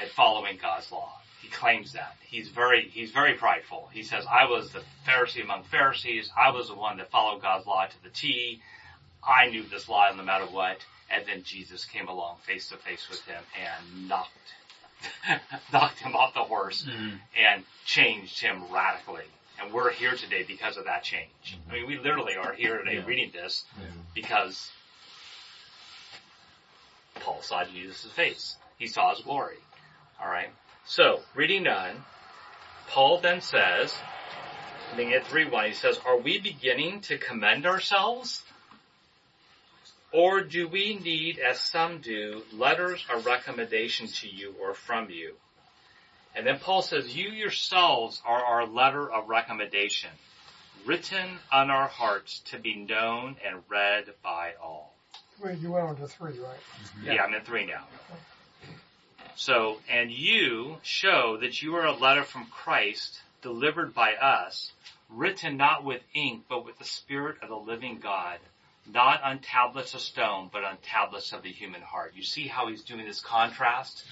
at following God's law. He claims that. He's very, he's very prideful. He says, I was the Pharisee among Pharisees. I was the one that followed God's law to the T. I knew this law no matter what. And then Jesus came along face to face with him and knocked, knocked him off the horse Mm-hmm. and changed him radically. And we're here today because of that change. I mean, we literally are here today Yeah. reading this because Paul saw Jesus' face. He saw his glory. Alright? So, reading on, Paul then says, beginning at 3-1, he says, Are we beginning to commend ourselves? Or do we need, as some do, letters of recommendation to you or from you? And then Paul says, You yourselves are our letter of recommendation, written on our hearts to be known and read by all. Wait, you went on to three, right? Mm-hmm. Yeah, I'm in three now. So, and you show that you are a letter from Christ delivered by us, written not with ink, but with the Spirit of the living God, not on tablets of stone, but on tablets of the human heart. You see how he's doing this contrast?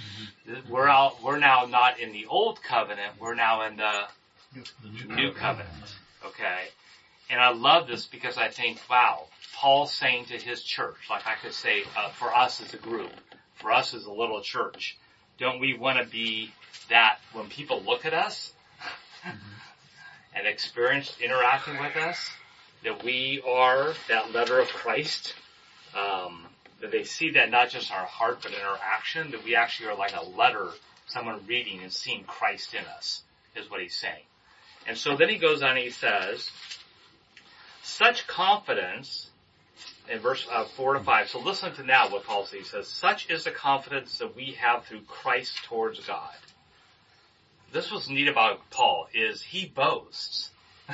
Mm-hmm. We're out, we're now not in the old covenant, we're now in the new covenant. Okay? And I love this because I think, wow, Paul's saying to his church, like I could say, uh, for us as a group, for us as a little church, don't we want to be that when people look at us and experience interacting with us, that we are that letter of Christ, um, that they see that not just in our heart but in our action, that we actually are like a letter, someone reading and seeing Christ in us, is what he's saying. And so then he goes on and he says, such confidence, in verse uh, 4 to 5, so listen to now what Paul says. He says, such is the confidence that we have through Christ towards God. This was neat about Paul, is he boasts.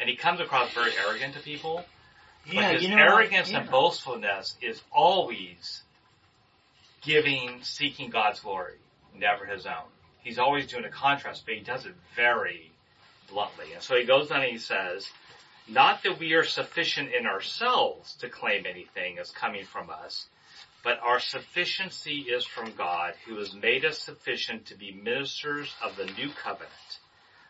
and he comes across very arrogant to people. Yeah, but his you know arrogance Yeah. and boastfulness is always giving, seeking God's glory, never his own. He's always doing a contrast, but he does it very bluntly. And so he goes on and he says, not that we are sufficient in ourselves to claim anything as coming from us, but our sufficiency is from God, who has made us sufficient to be ministers of the new covenant,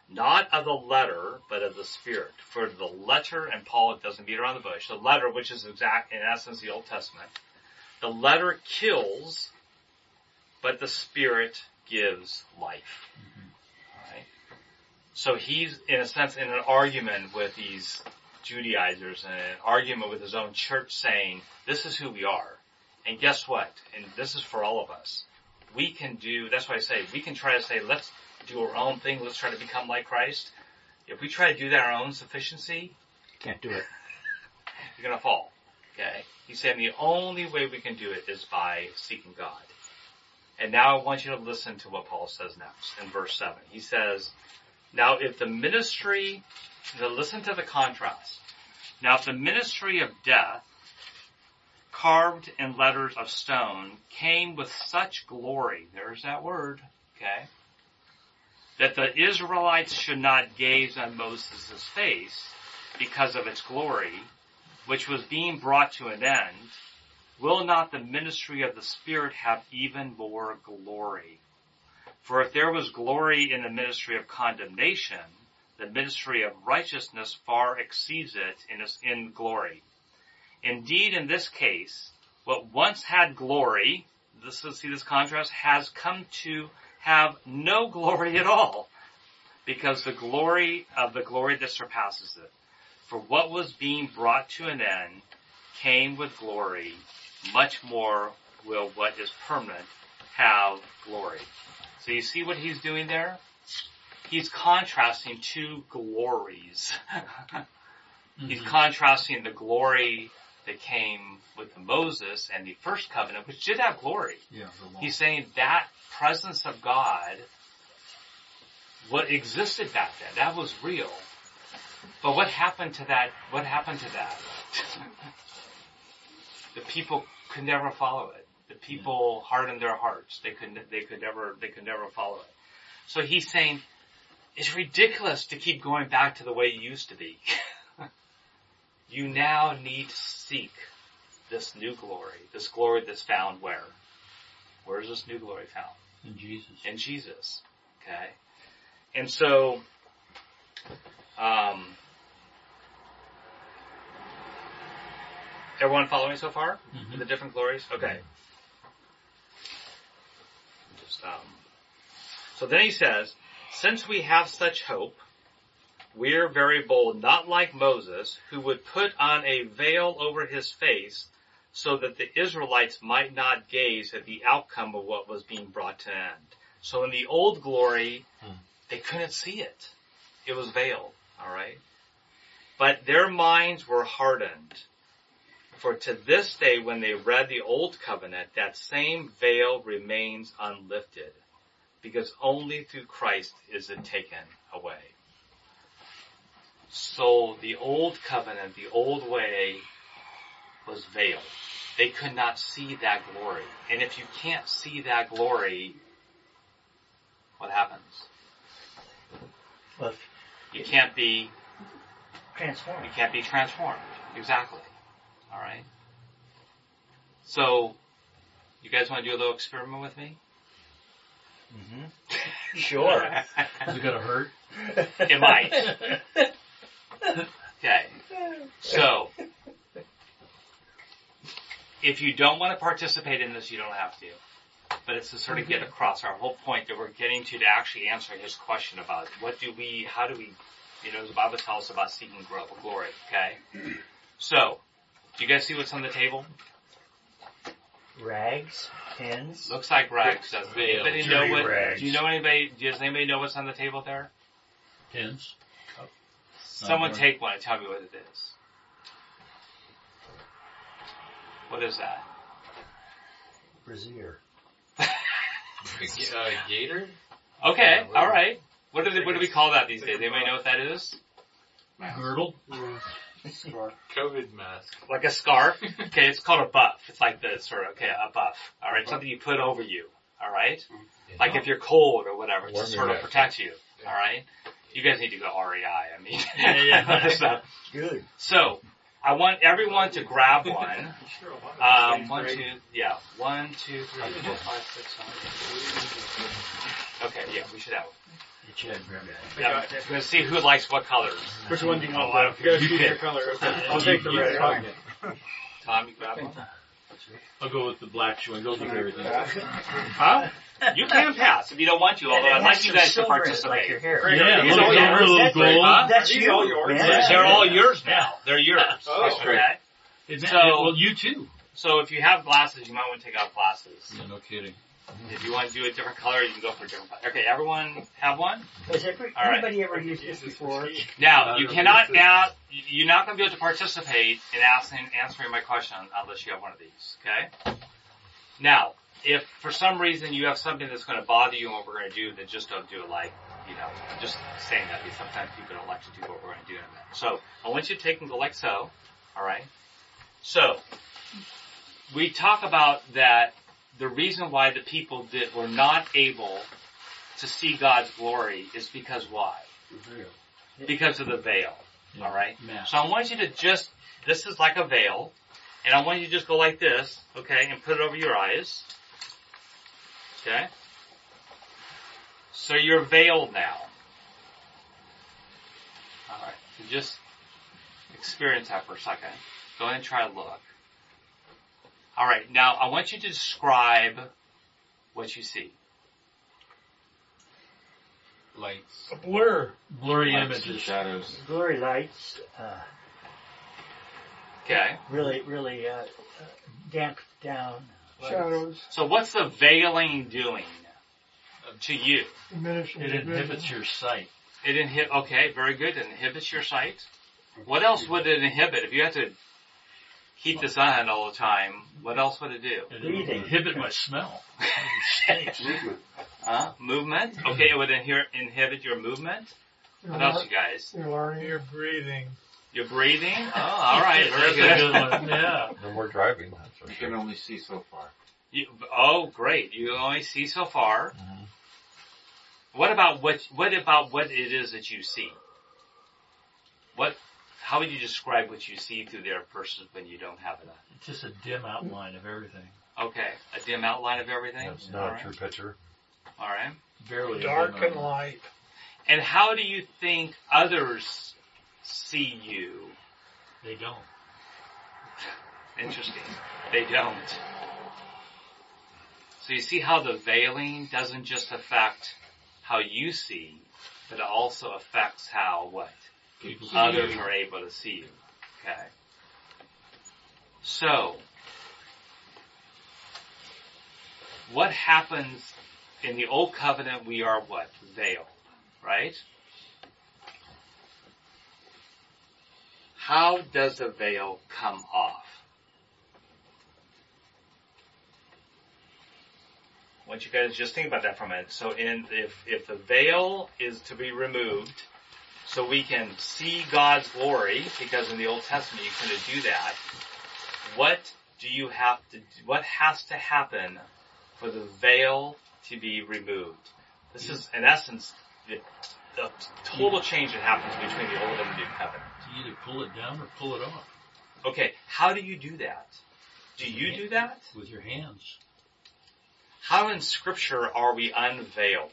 not of the letter, but of the spirit. For the letter, and Paul doesn't beat around the bush, the letter, which is exact, in essence, the Old Testament, the letter kills, but the spirit gives life. Alright? So he's, in a sense, in an argument with these Judaizers and an argument with his own church saying, this is who we are. And guess what? And this is for all of us. We can do, that's why I say, we can try to say, let's do our own thing, let's try to become like Christ. If we try to do that our own sufficiency, Can't do it. you're gonna fall. Okay? He's saying the only way we can do it is by seeking God. And now I want you to listen to what Paul says next in verse 7. He says, now if the ministry, listen to the contrast. Now if the ministry of death, carved in letters of stone, came with such glory, there's that word, okay, that the Israelites should not gaze on Moses' face because of its glory, which was being brought to an end, will not the ministry of the Spirit have even more glory? For if there was glory in the ministry of condemnation, the ministry of righteousness far exceeds it in, its- in glory. Indeed, in this case, what once had glory, this is, see this contrast, has come to have no glory at all, because the glory of the glory that surpasses it. For what was being brought to an end came with glory, much more will what is permanent have glory. So you see what he's doing there? He's contrasting two glories. He's mm-hmm. contrasting the glory that came with Moses and the first covenant, which did have glory. Yeah. He's saying that presence of God, what existed back then, that was real. But what happened to that? What happened to that? the people could never follow it. The people hardened their hearts. They could, they could never, they could never follow it. So he's saying, it's ridiculous to keep going back to the way you used to be. you now need to seek this new glory, this glory that's found where? Where is this new glory found? in Jesus. In Jesus. Okay? And so, um, everyone following so far? Mhm. The different glories? Okay. Um, so then he says, since we have such hope, we're very bold, not like Moses, who would put on a veil over his face so that the Israelites might not gaze at the outcome of what was being brought to end. So in the old glory, they couldn't see it. It was veiled, alright? But their minds were hardened. For to this day when they read the old covenant, that same veil remains unlifted. Because only through Christ is it taken away. So the old covenant, the old way was veiled. They could not see that glory. And if you can't see that glory, what happens? Well, You can't be, transformed. you can't be transformed. Exactly. Alright? So, you guys want to do a little experiment with me? Mm-hmm. Sure. Is it gonna hurt? it might. Okay. So, if you don't want to participate in this, you don't have to. But it's to sort of get across our whole point that we're getting to to actually answer his question about what do we, how do we, you know, the Bible tells us about seeking gro- glory, okay? So, do you guys see what's on the table? Rags, pins. Looks like rags. Does Veil. anybody know Dirty what, rags. do you know anybody, does anybody know what's on the table there? Pins. Someone right. take one and tell me what it is. What is that? Brazier. Uh, gator? Okay, all right. What do they, what do we call that these days? Anybody know what that is? Girdle. COVID mask. Like a scarf. Okay, it's called a buff. It's like the sort of okay, a buff. All right, something you put over you. All right, like if you're cold or whatever, to sort of protect you. All right, you guys need to go REI. I mean, Yeah, yeah. so, Good. so I want everyone to grab one. Um, one, two, yeah, one, two, three, four, five, six, seven. Okay, yeah, we should have. one. Chad, grab that. Yeah, we're gonna see who likes what colors. Which one do you want? Oh, I don't You care. choose your color. Okay. I'll take the red. you- Tom, you grab one. I'll go with the black shoe and go with everything. Huh? You can pass if you don't want to, although I'd like you guys to participate. Like your hair. Yeah, These little, all yours. little That's- gold. Huh? That's you. all yours? man. They're all yours now. They're yours. Oh. okay. Isn't So- well, you too. So if you have glasses, you might want to take off glasses. Yeah, no kidding. If you want to do a different color, you can go for a different color. Okay, everyone have one? Has every, All right. anybody ever used this before? Now, you cannot now, you're not going to be able to participate in asking, answering my question unless you have one of these, okay? Now, if for some reason you have something that's going to bother you and what we're going to do, then just don't do it like, you know, just saying that because sometimes people don't like to do what we're going to do in that. So, I want you to take and go like so, alright? So, we talk about that the reason why the people did, were not able to see God's glory is because why? Because of the veil. Yeah. Alright? Mask. So I want you to just, this is like a veil, and I want you to just go like this, okay, and put it over your eyes. Okay? So you're veiled now. Alright, so just experience that for a second. Go ahead and try to look. Alright, now I want you to describe what you see. Lights. A blur. Blurry Lights and images. shadows. Glory lights, uh, Okay? really, really, uh, uh, damped down. lights. Shadows. So what's the veiling doing? to you? Diminishing It inhibits your sight. It inhibit. Okay, very good. It inhibits your sight. What else would it inhibit? If you had to keep this on all the time, what else would it do? It Breathing. inhibit my smell. Movement. Huh? Movement. Okay, it would inhi- inhibit your movement. What else, lear- you guys? Your learning. You're breathing. Your breathing. Oh, all right, very good. good one. Yeah. No more driving, that's for You can only see so far. You, oh, great. You can only see so far. Mhm. What about what? What about what it is that you see? What? How would you describe what you see through their person when you don't have it on? It's just a dim outline of everything. Okay, a dim outline of everything. That's All not a right. true picture. All right. Barely a Dark and outline. light. And how do you think others see you? They don't. Interesting. They don't. So you see how the veiling doesn't just affect how you see, but it also affects how what? People Others are able to see you. Okay. So, what happens in the old covenant we are what? Veiled, right? How does the veil come off? I want you guys to just think about that for a minute. So in, if, if the veil is to be removed, so we can see God's glory, because in the Old Testament you couldn't do that, what do you have to, what has to happen for the veil to be removed? This is, in essence, the, the total change that happens between the Old and the New Covenant. You either pull it down or pull it off Okay, how do you do that? Do you do that? with your hands. How in scripture are we unveiled?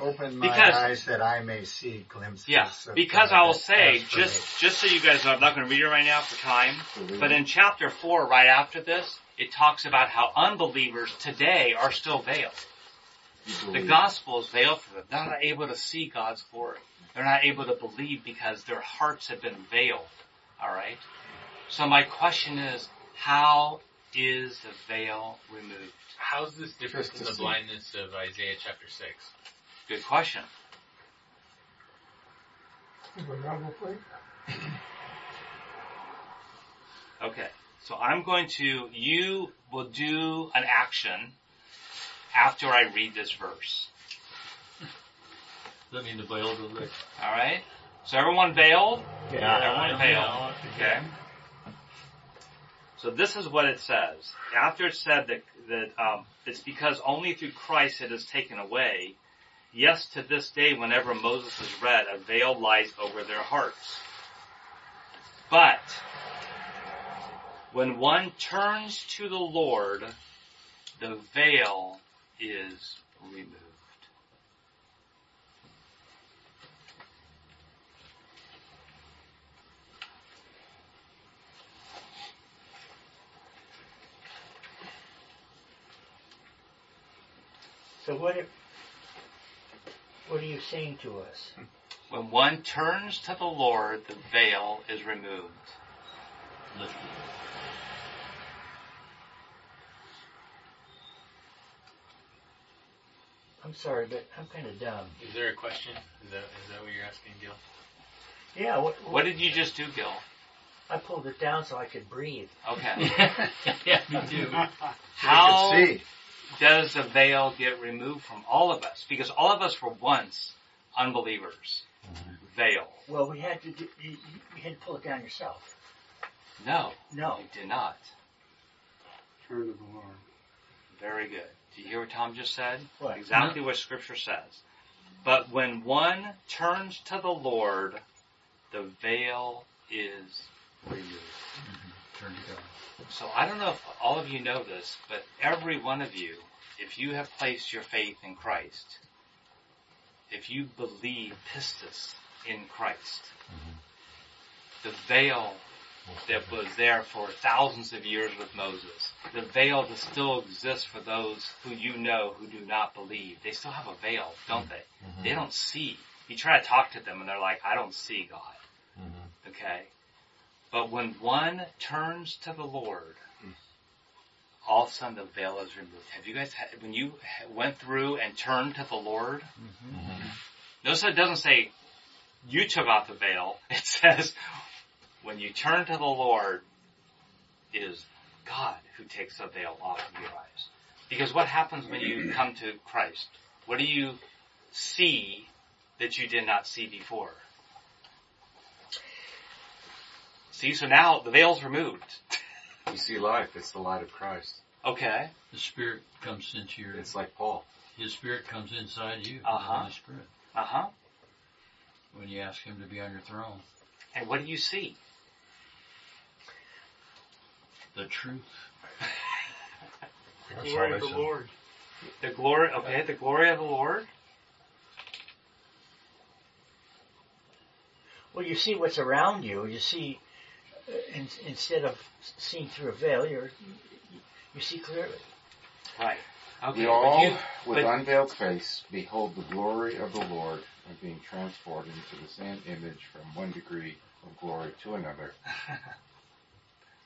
Open my Because- eyes that I may see glimpses. Yeah, because I will say, just, just so you guys know, I'm not going to read it right now for time, mm-hmm. but in chapter 4, right after this, it talks about how unbelievers today are still veiled. The gospel is veiled for them. They're not able to see God's glory. They're not able to believe because their hearts have been veiled. Alright? So my question is, how is the veil removed? How's this different Just from the see. blindness of Isaiah chapter 6? Good question. Anybody got real quick? Okay. So I'm going to, you will do an action after I read this verse. Does that mean the veil goes away? Alright? So everyone veiled? Yeah. Everyone veiled. Yeah. Okay. So this is what it says. After it said that, that um, it's because only through Christ it is taken away. Yes, to this day, whenever Moses is read, a veil lies over their hearts. But when one turns to the Lord, the veil is removed. So what what are you saying to us? When one turns to the Lord, the veil is removed. Lifted. I'm sorry, but I'm kind of dumb. Is there a question? Is that, is that what you're asking, Gil? Yeah, what, What did you just do, Gil? I pulled it down so I could breathe. Okay. yeah, me too. How You can see. Does the veil get removed from all of us? Because all of us were once unbelievers. Veil. Well, we had to do, you, you had to pull it down yourself. No, No. you did not. Turn to the Lord. Very good. Do you hear what Tom just said? What? Exactly what Scripture says. But when one turns to the Lord, the veil is removed. Turn to God. So I don't know if all of you know this, but every one of you, if you have placed your faith in Christ, if you believe pistis in Christ, mm-hmm. the veil that was there for thousands of years with Moses, the veil that still exists for those who you know who do not believe. They still have a veil, don't they? Mm-hmm. They don't see. You try to talk to them and they're like, I don't see God. Mm-hmm. Okay? But when one turns to the Lord, all of a sudden the veil is removed. Have you guys, had, when you went through and turned to the Lord, Mm-hmm. notice it doesn't say you took off the veil. It says when you turn to the Lord, it is God who takes the veil off of your eyes. Because what happens when you come to Christ? What do you see that you did not see before? See, so now the veil's removed. You see life. It's the light of Christ. Okay. The Spirit comes into your. It's like Paul. His Spirit comes inside you. Uh huh. The Holy Spirit. Uh huh. When you ask Him to be on your throne, And what do you see? the truth. The glory of the Lord. The glory, okay, the glory of the Lord. Well, you see what's around you. You see, in, instead of seeing through a veil, you're, you, you see clearly. Right. Okay. we all, you- with but- unveiled face, behold the glory of the Lord and being transported into the same image from one degree of glory to another.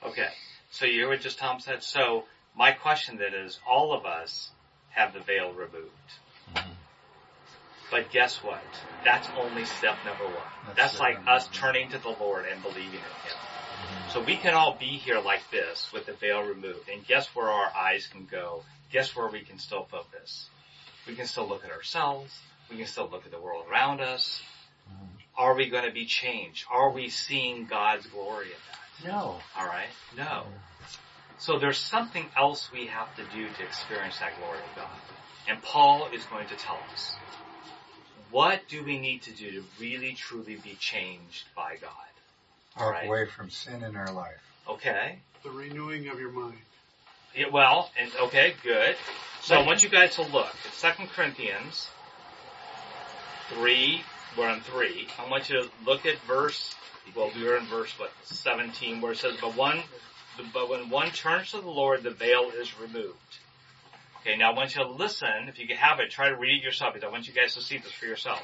Okay. So you hear what just Tom said? So my question then is, all of us have the veil removed. Mm-hmm. But guess what? That's only step number one. That's That's, like number us one. turning to the Lord and believing in Him. Mm-hmm. So we can all be here like this with the veil removed. And guess where our eyes can go? Guess where we can still focus? We can still look at ourselves. We can still look at the world around us. Mm-hmm. Are we going to be changed? Are we seeing God's glory in that? No. All right? No. Mm-hmm. So there's something else we have to do to experience that glory of God. And Paul is going to tell us. What do we need to do to really truly be changed by God? Walk Right. away from sin in our life. Okay? The renewing of your mind. Yeah, well, and okay, good. So I want you guys to look at Second Corinthians three. We're on three. I want you to look at verse. Well, we were in verse what seventeen, where it says, "But one, but when one turns to the Lord, the veil is removed." Okay, now I want you to listen. If you can have it, try to read it yourself. Because I want you guys to see this for yourself.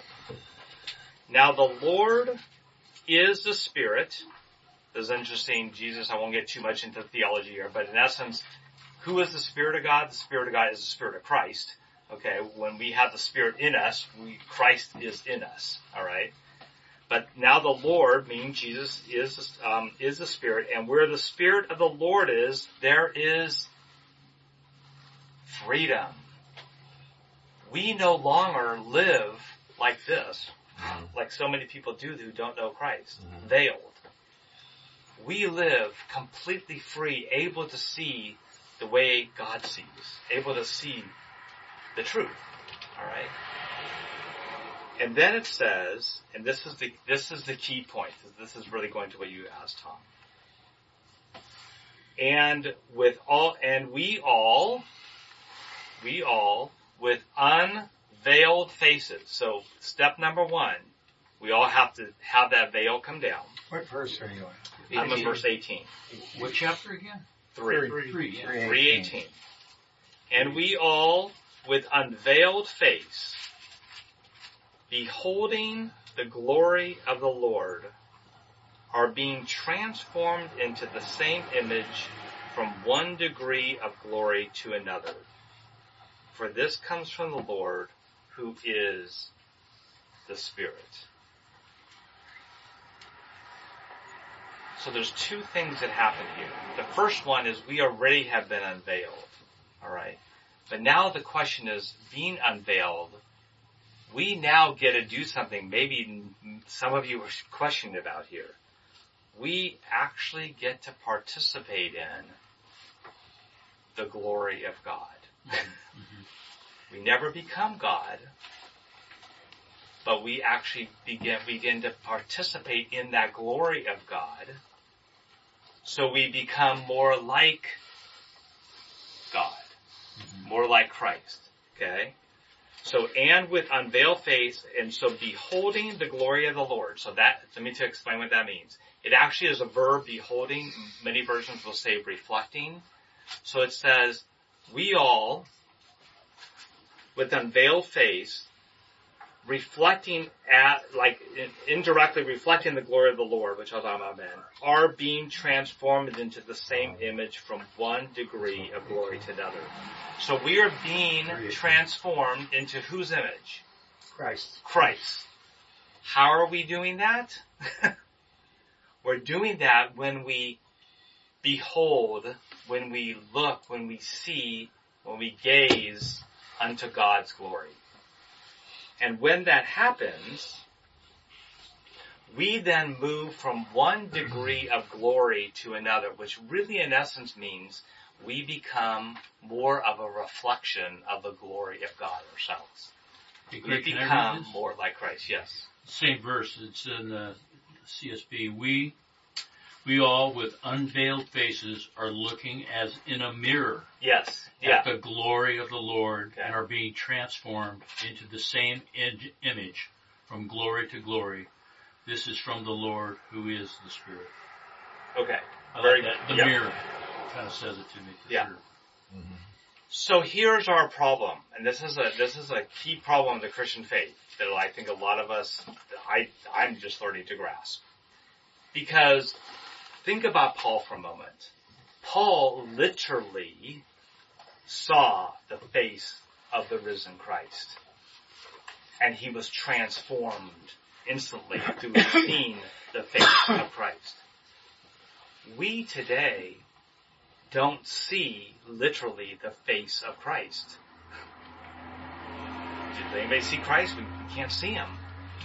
Now the Lord is the Spirit. This is interesting. Jesus, I won't get too much into theology here, but in essence, who is the Spirit of God? The Spirit of God is the Spirit of Christ. Okay, when we have the Spirit in us, we, Christ is in us. All right. But now the Lord, meaning Jesus, is um, is the Spirit, and where the Spirit of the Lord is, there is freedom. We no longer live like this, Mm-hmm. like so many people do who don't know Christ, mm-hmm. veiled. We live completely free, able to see the way God sees, able to see the truth. Alright? And then it says, and this is the, this is the key point, this is really going to what you asked Tom. And with all, and we all, we all, with unveiled faces. So step number one, we all have to have that veil come down. What verse are you on? I'm in verse 18. What chapter again? Three. Three. Three, yeah. 318. And we all, with unveiled face, beholding the glory of the Lord, are being transformed into the same image from one degree of glory to another. For this comes from the Lord, who is the Spirit. So there's two things that happen here. The first one is we already have been unveiled. Alright? But now the question is, being unveiled, we now get to do something maybe some of you are questioning about here. We actually get to participate in the glory of God. Mm-hmm. Mm-hmm. We never become God, but we actually begin, begin to participate in that glory of God. So we become more like God, mm-hmm. more like Christ. Okay? So, and with unveiled face, and so beholding the glory of the Lord. So that, let me to explain what that means. It actually is a verb, beholding. Many versions will say reflecting. So it says, we all, with unveiled face, reflecting at, like, in, indirectly reflecting the glory of the Lord, which I'll talk about then, are being transformed into the same image from one degree of glory to another. So we are being transformed into whose image? Christ. Christ. How are we doing that? We're doing that when we behold, when we look, when we see, when we gaze unto God's glory. And when that happens, we then move from one degree of glory to another, which really in essence means we become more of a reflection of the glory of God ourselves. We Greg, can I read become more like Christ, yes. Same verse. It's in the CSB. We, we all with unveiled faces are looking as in a mirror Yes, yeah. at the glory of the Lord and are being transformed into the same image from glory to glory. This is from the Lord who is the Spirit. Okay. I Very like that. The Yeah. mirror kind of says it to me for Yeah. sure. Mm-hmm. So here's our problem, and this is a this is a key problem of the Christian faith that I think a lot of us I I'm just learning to grasp. Because think about Paul for a moment. Paul literally saw the face of the risen Christ. And he was transformed instantly through seeing the face of Christ. We today don't see literally the face of Christ. Did anybody see Christ? We can't see him.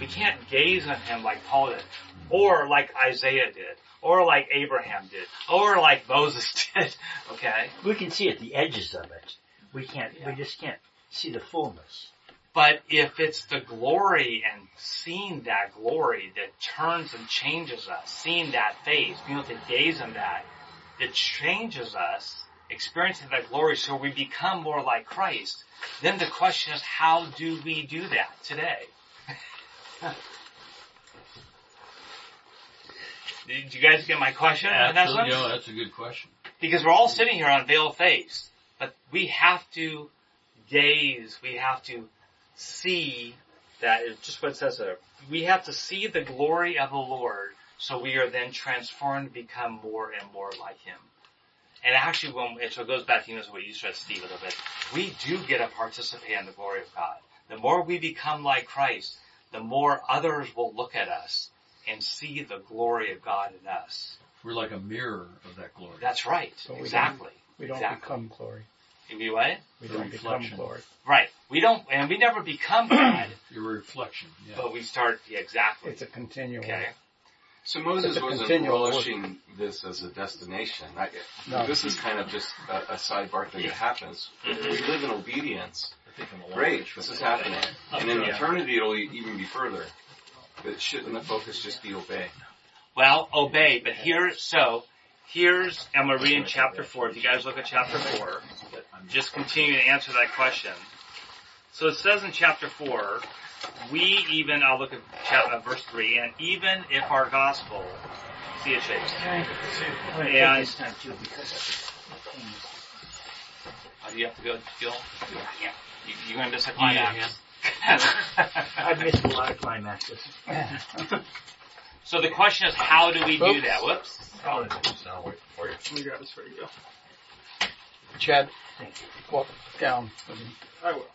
We can't gaze on him like Paul did, or like Isaiah did, or like Abraham did, or like Moses did. Okay? We can see at the edges of it. We can't, we just can't see the fullness. But if it's the glory and seeing that glory that turns and changes us, seeing that face, being able to gaze on that, that changes us, experiencing that glory so we become more like Christ, then the question is how do we do that today? Did you guys get my question? Absolutely. No, that's a good question. Because we're all sitting here on veiled face, but we have to gaze, we have to see that is just what it says there. We have to see the glory of the Lord so we are then transformed to become more and more like Him. And actually when, and so it goes back to you know, what you said, Steve, a little bit, we do get to participate in the glory of God. The more we become like Christ, the more others will look at us and see the glory of God in us. We're like a mirror of that glory. That's right. So we don't- exactly. We don't exactly. become glory. You what? We don't become glory. Right. We don't, and we never become God, Your reflection. Yeah. but we start, yeah, exactly. It's a continual. Okay. So Moses It's a wasn't continual work. relishing this as a destination. I, No. This is kind of just a, a sidebar thing that happens. If we live in obedience, great, this is happening. And in eternity, it'll e- even be further. But shouldn't the focus just be obey? Well, obey, but here, so, here's, I'm going to read in chapter 4. If you guys look at chapter 4, I'm just continue to answer that question. So it says in chapter 4, we even, I'll look at chapter, uh, verse 3, and even if our gospel, see it, Chase. I'm going to take And, this time too because of oh, do you have to go, Gil? Yeah. You, you're going to miss a You need a climax. I've missed a lot of climaxes. So the question is, how do we do Oops. that? Whoops. Oh, I'll wait for you. Let me grab this for you, go. Chad, Thank you. walk down with me. I will.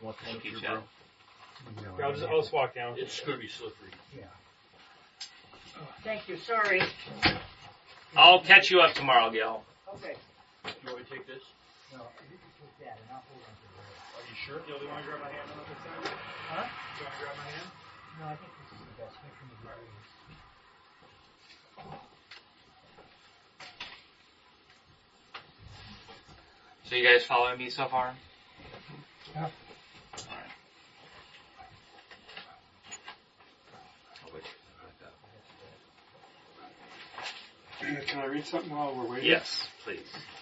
Walk Thank up you, here, Chad. bro. Yeah, I'll just, I'll just walk down. It's going to be slippery. Thank you. Sorry. I'll catch you up tomorrow, Gil. Okay. You want to take this? No, you can take that and I'll hold on to it. Are you sure? Gil, do you want to grab my hand on this side? Huh? Do you want to grab my hand? No, I think this is the best. Make sure you do. So you guys following me so far? Yeah. Alright. Can I read something while we're waiting? Yes, please.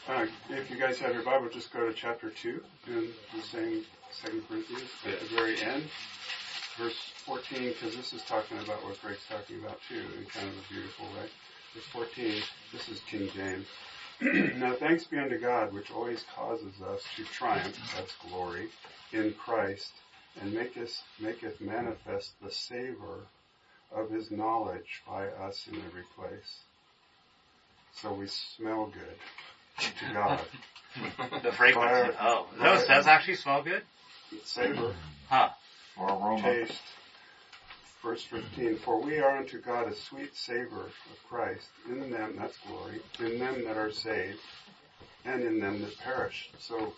Uh, if you guys have your Bible, just go to chapter 2 in the same Second Corinthians at the very end, verse 14, because this is talking about what Greg's talking about too in kind of a beautiful way. Verse 14, this is King James. now thanks be unto God, which always causes us to triumph, that's glory, in Christ, and maketh, maketh manifest the savor of his knowledge by us in every place. So we smell good to God. the fragrance. Oh, those does actually smell good. Savor. Huh. Or aroma. Taste. Verse 15, for we are unto God a sweet savor of Christ in them, that's glory, in them that are saved, and in them that perish. So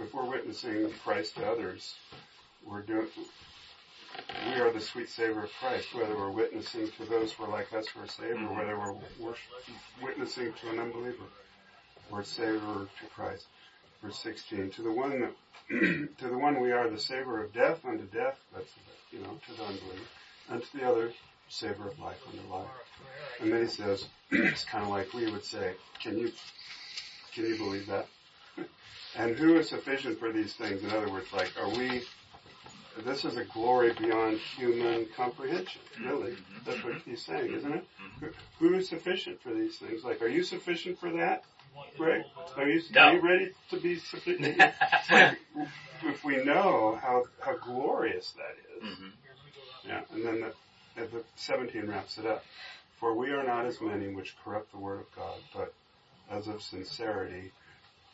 if we're witnessing Christ to others, we're doing, we are the sweet savor of Christ, whether we're witnessing to those who are like us who are saved, or mm-hmm. whether we're wor- witnessing to an unbeliever. We're savor to Christ. Verse 16, to the one that, to the one we are the savor of death unto death, that's, you know, to the unbeliever, and to the other, savor of life unto life. And then he says, it's kind of like we would say, can you, can you believe that? and who is sufficient for these things? In other words, like, are we, this is a glory beyond human comprehension, really. That's what he's saying, isn't it? Mm-hmm. Who- Who is sufficient for these things? Like, are you sufficient for that? Are you, No. are you ready to be sufficient? Like, if we know how, how glorious that is, yeah, and then the, the 17 wraps it up. For we are not as many which corrupt the word of God, but as of sincerity,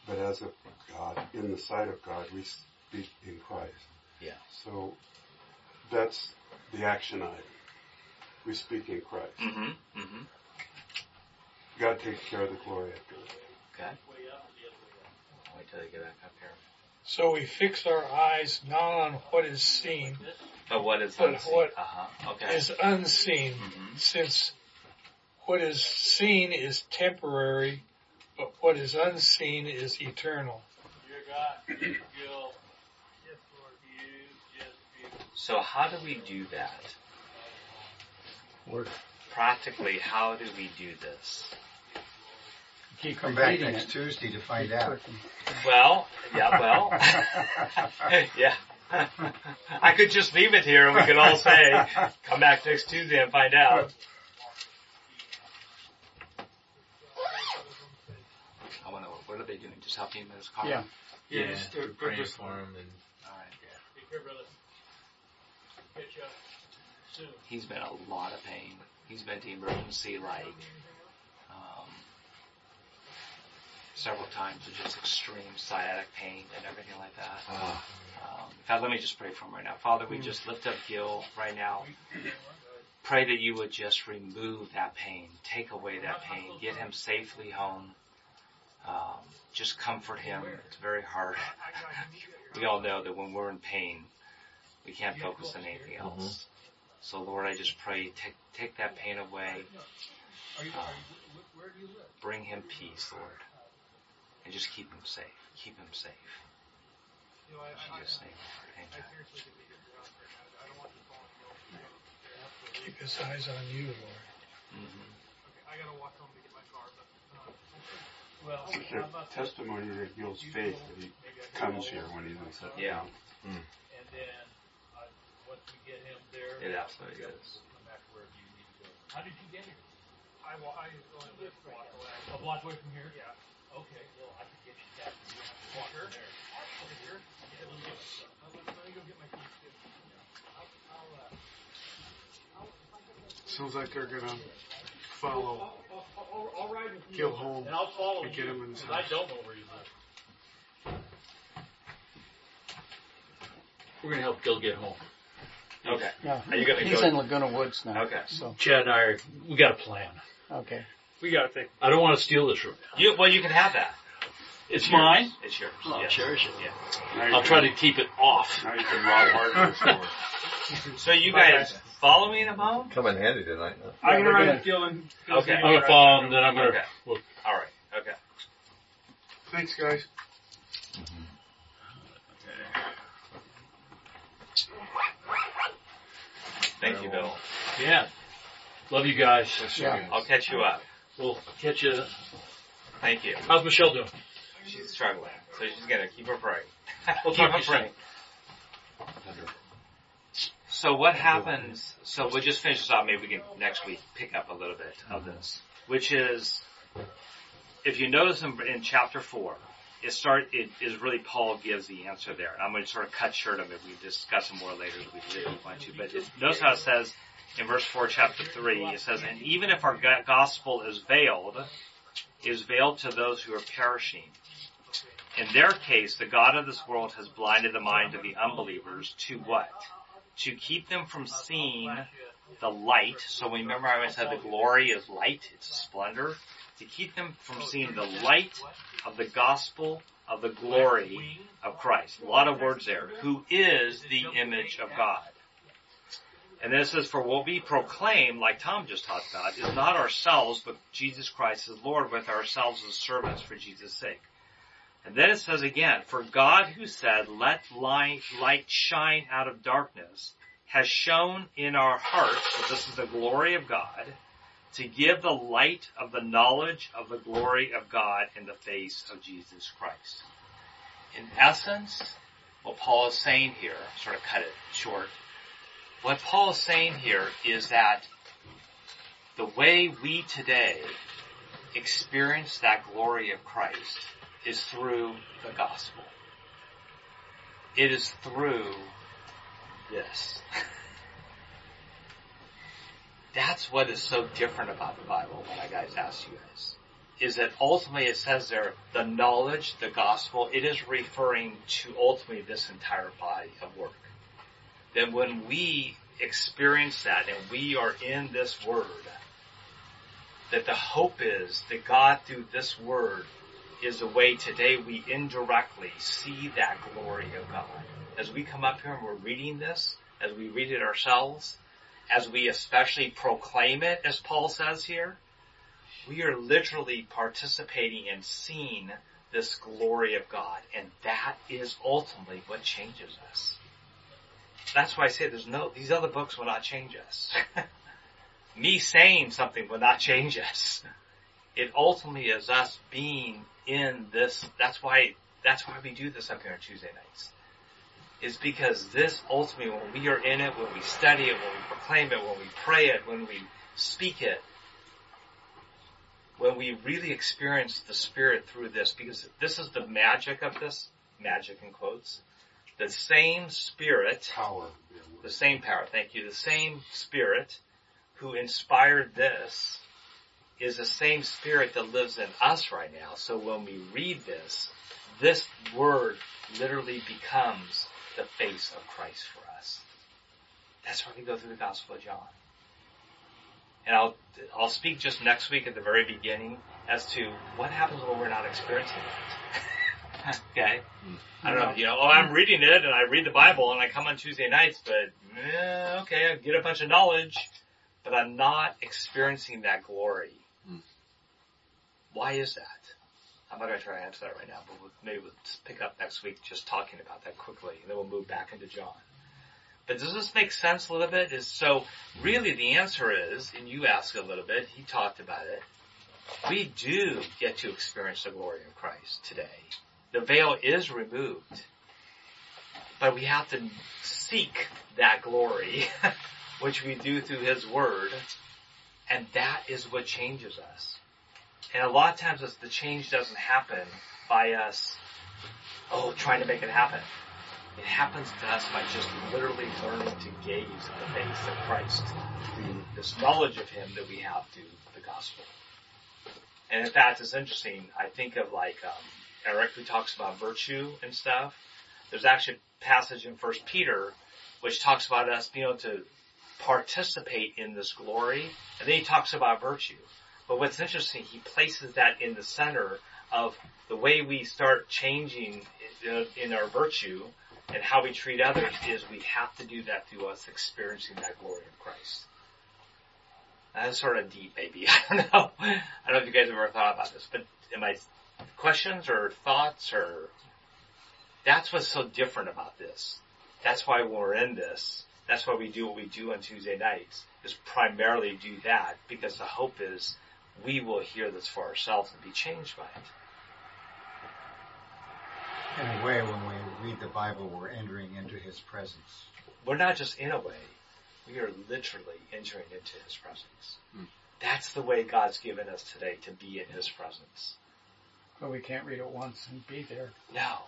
but as of God, in the sight of God, we speak in Christ. Yeah. So that's the action item. We speak in Christ. Mm-hmm. Mm-hmm. God takes care of the glory after. Okay. Wait till they get back up here. So we fix our eyes not on what is seen, But what is But unseen? what uh-huh. Okay. is unseen, Mhm. since what is seen is temporary, but what is unseen is eternal. So how do we do that? Work. Practically, how do we do this? Keep Come back repeating next it. Tuesday to find out. Well, yeah, well, yeah. I could just leave it here and we could all say, come back next Tuesday and find out. I want to, what are they doing? Just helping him with his car? Yeah. Yeah, just, we're uh, praying just- for him and Alright. He's been a lot of pain. He's been to emergency like, um, several times with just extreme sciatic pain and everything like that. Um, in fact, let me just pray for him right now. Father, we just lift up Gil right now. Pray that you would just remove that pain, take away that pain, get him safely home. Um, just comfort him. It's very hard. we all know that when we're in pain, we can't focus on anything else. So Lord, I just pray, take take that pain away. Um, bring him peace, Lord, and just keep him safe. Keep him safe. In Jesus' name, Lord. Amen. Keep his eyes on you, Lord. Mhm. It's a testimony that Gil's faith that he comes here when he's in such Yeah. Hmm. pain. It absolutely is. How did you get here? I, wa- I only live a block away. A block away from here? Yeah. Okay, well, I could get you that. You don't have to walk from there. Over here? Yeah, let me go. Let me go get my keys. too. Yeah. I'll, I'll, uh, Sounds like they're gonna follow I'll, I'll, I'll, I'll ride with you. Gil home And I'll follow and you. get him in his because I house. don't know where you live. We're gonna help Gil get home. Okay. Yeah. Are you gonna He's go- in Laguna Woods now. Okay. So, Chad and I are, we got a plan. okay. We gotta think. I don't want to steal this from you. You, well, you can have that. It's yours. mine. It's yours. I'll cherish it. Yeah. I'll can- try to keep it off. Now you can rob hardware store. So you guys follow me in a moment? Come in handy tonight. huh? I'm gonna we're ride gonna- with Gil Okay. I'm gonna follow him, then I'm gonna. Okay. Well, All right. Okay. Thanks, guys. Thank you, Bill. yeah. Love you guys. Yeah. I'll catch you up. We'll catch you. Thank you. How's Michelle doing? She's struggling, so she's gonna keep her praying. We'll keep talk her to you praying. So what happens? So we'll just finish this off. Maybe we can next week pick up a little bit of mm-hmm. this, which is, if you notice in, in chapter four, it start it is really Paul gives the answer there. And I'm going to sort of cut short of it. We discuss it more later if we really want to. But it, notice how it says in verse four, chapter three, it says, "And even if our gospel is veiled, is veiled to those who are perishing." In their case, the God of this world has blinded the mind of the unbelievers to what? To keep them from seeing the light. So remember how I said the glory is light, it's splendor. To keep them from seeing the light of the gospel of the glory of Christ. A lot of words there. Who is the image of God. And then it says, for what we proclaim, like Tom just talked about, is not ourselves, but Jesus Christ as Lord with ourselves as servants for Jesus' sake. And then it says again, for God who said, let light, light shine out of darkness, has shown in our hearts, so this is the glory of God, to give the light of the knowledge of the glory of God in the face of Jesus Christ. In essence, what Paul is saying here, sort of cut it short, what Paul is saying here is that the way we today experience that glory of Christ is through the gospel. It is through this. That's what is so different about the Bible when I guys ask you guys. Is that ultimately it says there, the knowledge, the gospel, it is referring to ultimately this entire body of work. Then when we experience that and we are in this word, that the hope is that God through this word is a way today we indirectly see that glory of God. As we come up here and we're reading this, as we read it ourselves, as we especially proclaim it, as Paul says here, we are literally participating and seeing this glory of God. And that is ultimately what changes us. That's why I say there's no, these other books will not change us. Me saying something will not change us. It ultimately is us being in this, that's why, that's why we do this up here on Tuesday nights. Is because this ultimately, when we are in it, when we study it, when we proclaim it, when we pray it, when we speak it, when we really experience the Spirit through this, because this is the magic of this, magic in quotes, the same Spirit, power, the same power, thank you, the same Spirit who inspired this is the same Spirit that lives in us right now. So when we read this, this word literally becomes the face of Christ for us. That's why we go through the Gospel of John. And I'll, I'll speak just next week at the very beginning as to what happens when we're not experiencing it. okay? I don't know, you know, oh, I'm reading it and I read the Bible and I come on Tuesday nights, but, eh, okay, I get a bunch of knowledge, but I'm not experiencing that glory. Why is that? I'm not going to try to answer that right now, but we'll, maybe we'll pick up next week just talking about that quickly, and then we'll move back into John. But does this make sense a little bit? Is so really the answer is, and you asked a little bit, he talked about it. We do get to experience the glory of Christ today. The veil is removed, but we have to seek that glory, which we do through His Word, and that is what changes us. And a lot of times the change doesn't happen by us, oh, trying to make it happen. It happens to us by just literally learning to gaze at the face of Christ through this knowledge of Him that we have through the gospel. And in fact, it's interesting. I think of like um, Eric who talks about virtue and stuff. There's actually a passage in First Peter which talks about us being able to participate in this glory, and then he talks about virtue. But what's interesting, he places that in the center of the way we start changing uh, in our virtue and how we treat others is we have to do that through us experiencing that glory of Christ. That's sort of deep, maybe. I don't know. I don't know if you guys have ever thought about this, but am I questions or thoughts or that's what's so different about this. That's why when we're in this, that's why we do what we do on Tuesday nights is primarily do that because the hope is we will hear this for ourselves and be changed by it. In a way, when we read the Bible, we're entering into His presence. We're not just in a way, we are literally entering into His presence. Hmm. That's the way God's given us today to be in His presence. But we can't read it once and be there. No.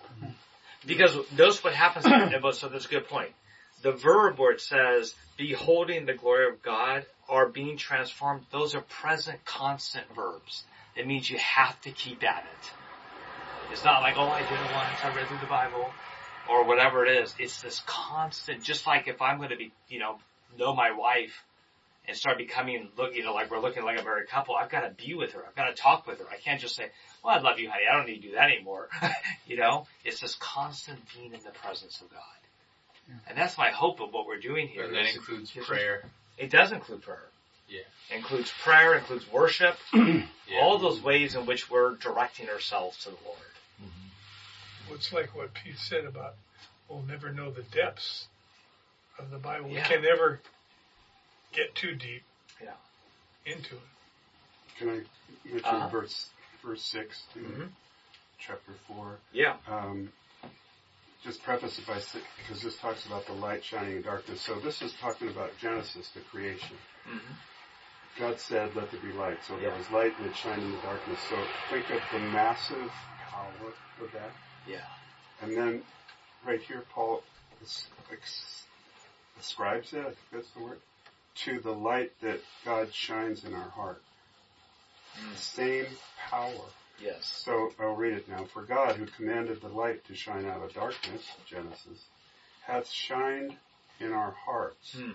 Because notice what happens, so that's a good point. The verb where it says, beholding the glory of God are being transformed, those are present constant verbs. It means you have to keep at it. It's not like, oh, I did it once, I read through the Bible, or whatever it is. It's this constant, just like if I'm going to be, you know, know my wife and start becoming, look, you know, like we're looking like a married couple, I've got to be with her. I've got to talk with her. I can't just say, well, I love you, honey. I don't need to do that anymore. you know, it's this constant being in the presence of God. And that's my hope of what we're doing here. And that is- includes is- prayer. It does include prayer. Yeah. Includes prayer, includes worship, all those ways in which we're directing ourselves to the Lord. Mm-hmm. Well, it's like what Pete said about we'll never know the depths of the Bible. Yeah. We can never get too deep Yeah. into it. Can I mention Uh-huh. verse verse six in Mhm. chapter four? Yeah. Um, just preface it by because this talks about the light shining in darkness. So this is talking about Genesis, the creation. Mm-hmm. God said, "Let there be light." So there was light, and it shined in the darkness. So think of the massive power of that. Yeah. And then right here, Paul is- ex- ascribes it, I think that's the word, to the light that God shines in our heart. The same power. Yes. So I'll read it now. For God, who commanded the light to shine out of darkness, Genesis, hath shined in our hearts Hmm.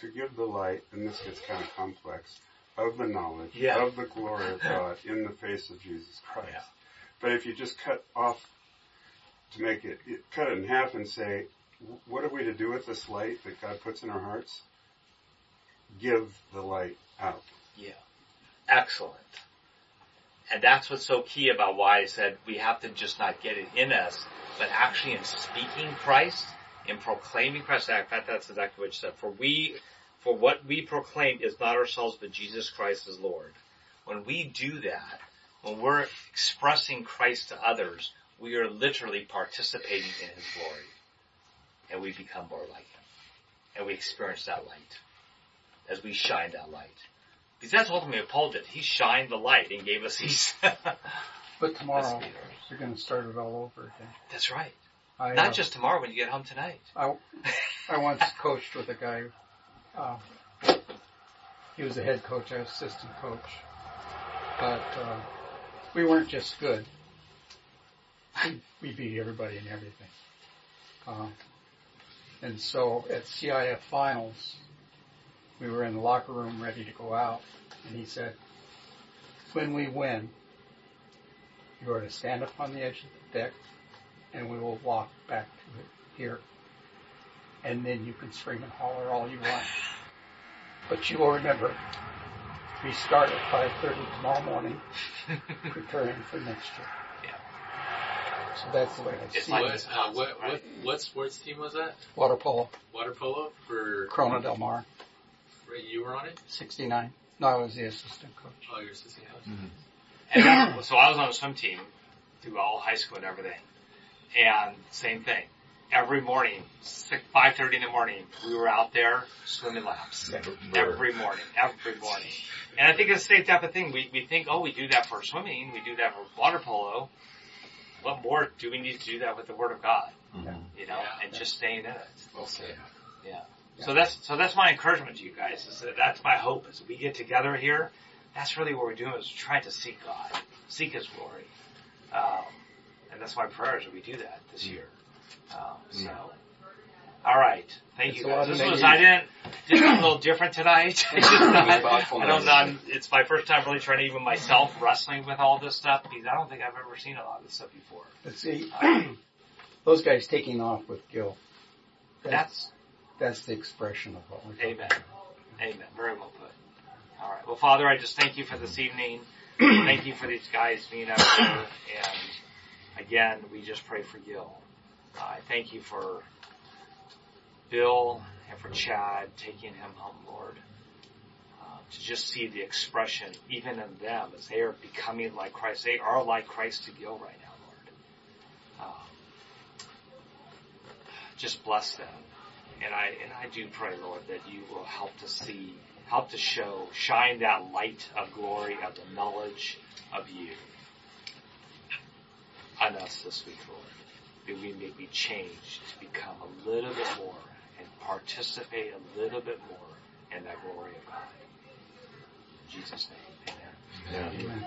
to give the light, and this gets kind of complex, of the knowledge Yeah. of the glory of God in the face of Jesus Christ. Yeah. But if you just cut off to make it, cut it in half and say, what are we to do with this light that God puts in our hearts? Give the light out. Yeah. Excellent. And that's what's so key about why I said we have to just not get it in us, but actually in speaking Christ, in proclaiming Christ. In fact, that's exactly what you said. For we, for what we proclaim is not ourselves, but Jesus Christ as Lord. When we do that, when we're expressing Christ to others, we are literally participating in His glory. And we become more like Him. And we experience that light. As we shine that light. Because that's what ultimately what Paul did. He shined the light and gave us these. But tomorrow, you're going to start it all over again. That's right. I, Not uh, just tomorrow when you get home tonight. I, I once coached with a guy. Uh, he was a head coach, I was assistant coach, but uh, we weren't just good. We, we beat everybody and everything. Uh, and so at CIF finals, we were in the locker room ready to go out, and he said, "When we win, you are to stand up on the edge of the deck, and we will walk back to it here, and then you can scream and holler all you want. But you will remember, we start at 5.30 tomorrow morning, preparing for next year. Yeah. So that's the way I It's see like it. Uh, what, what, what sports team was that? Water polo, Water polo for, Corona Del Mar, right, you were on it? 69. No, I was the assistant coach. Oh, you're assistant coach. Mm-hmm. And so I was on a swim team through all high school and everything. And same thing. Every morning, six, 5.30 in the morning, we were out there swimming laps. Every morning, every morning. And I think it's the same type of thing. We, we think, oh, we do that for swimming, we do that for water polo. What more do we need to do that with the Word of God? Mm-hmm. You know, Yeah. and just staying in it. Well said. Yeah. So that's so that's my encouragement to you guys. Is that that's my hope is we get together here. That's really what we're doing is trying to seek God, seek His glory, um, and that's my prayer is that we do that this year. Um, so, all right, thank It's you a lot guys. This was negative- I didn't. This was a little different tonight. It's I don't know. It's my first time really trying to even myself wrestling with all this stuff because I don't think I've ever seen a lot of this stuff before. Let's see, those guys taking off with Gil, That's that's the expression of what we're talking Amen. Amen. Very well put. All right. Well, Father, I just thank you for this evening. thank you for these guys being out here. And again, we just pray for Gil. Uh, I thank you for Bill and for Chad taking him home, Lord. Uh, to just see the expression, even in them, as they are becoming like Christ. They are like Christ to Gil right now, Lord. Um, just bless them. And I and I do pray, Lord, that you will help to see, help to show, shine that light of glory of the knowledge of you. on us this week, Lord. That we may be changed to become a little bit more and participate a little bit more in that glory of God. In Jesus' name, amen. Yeah. Amen.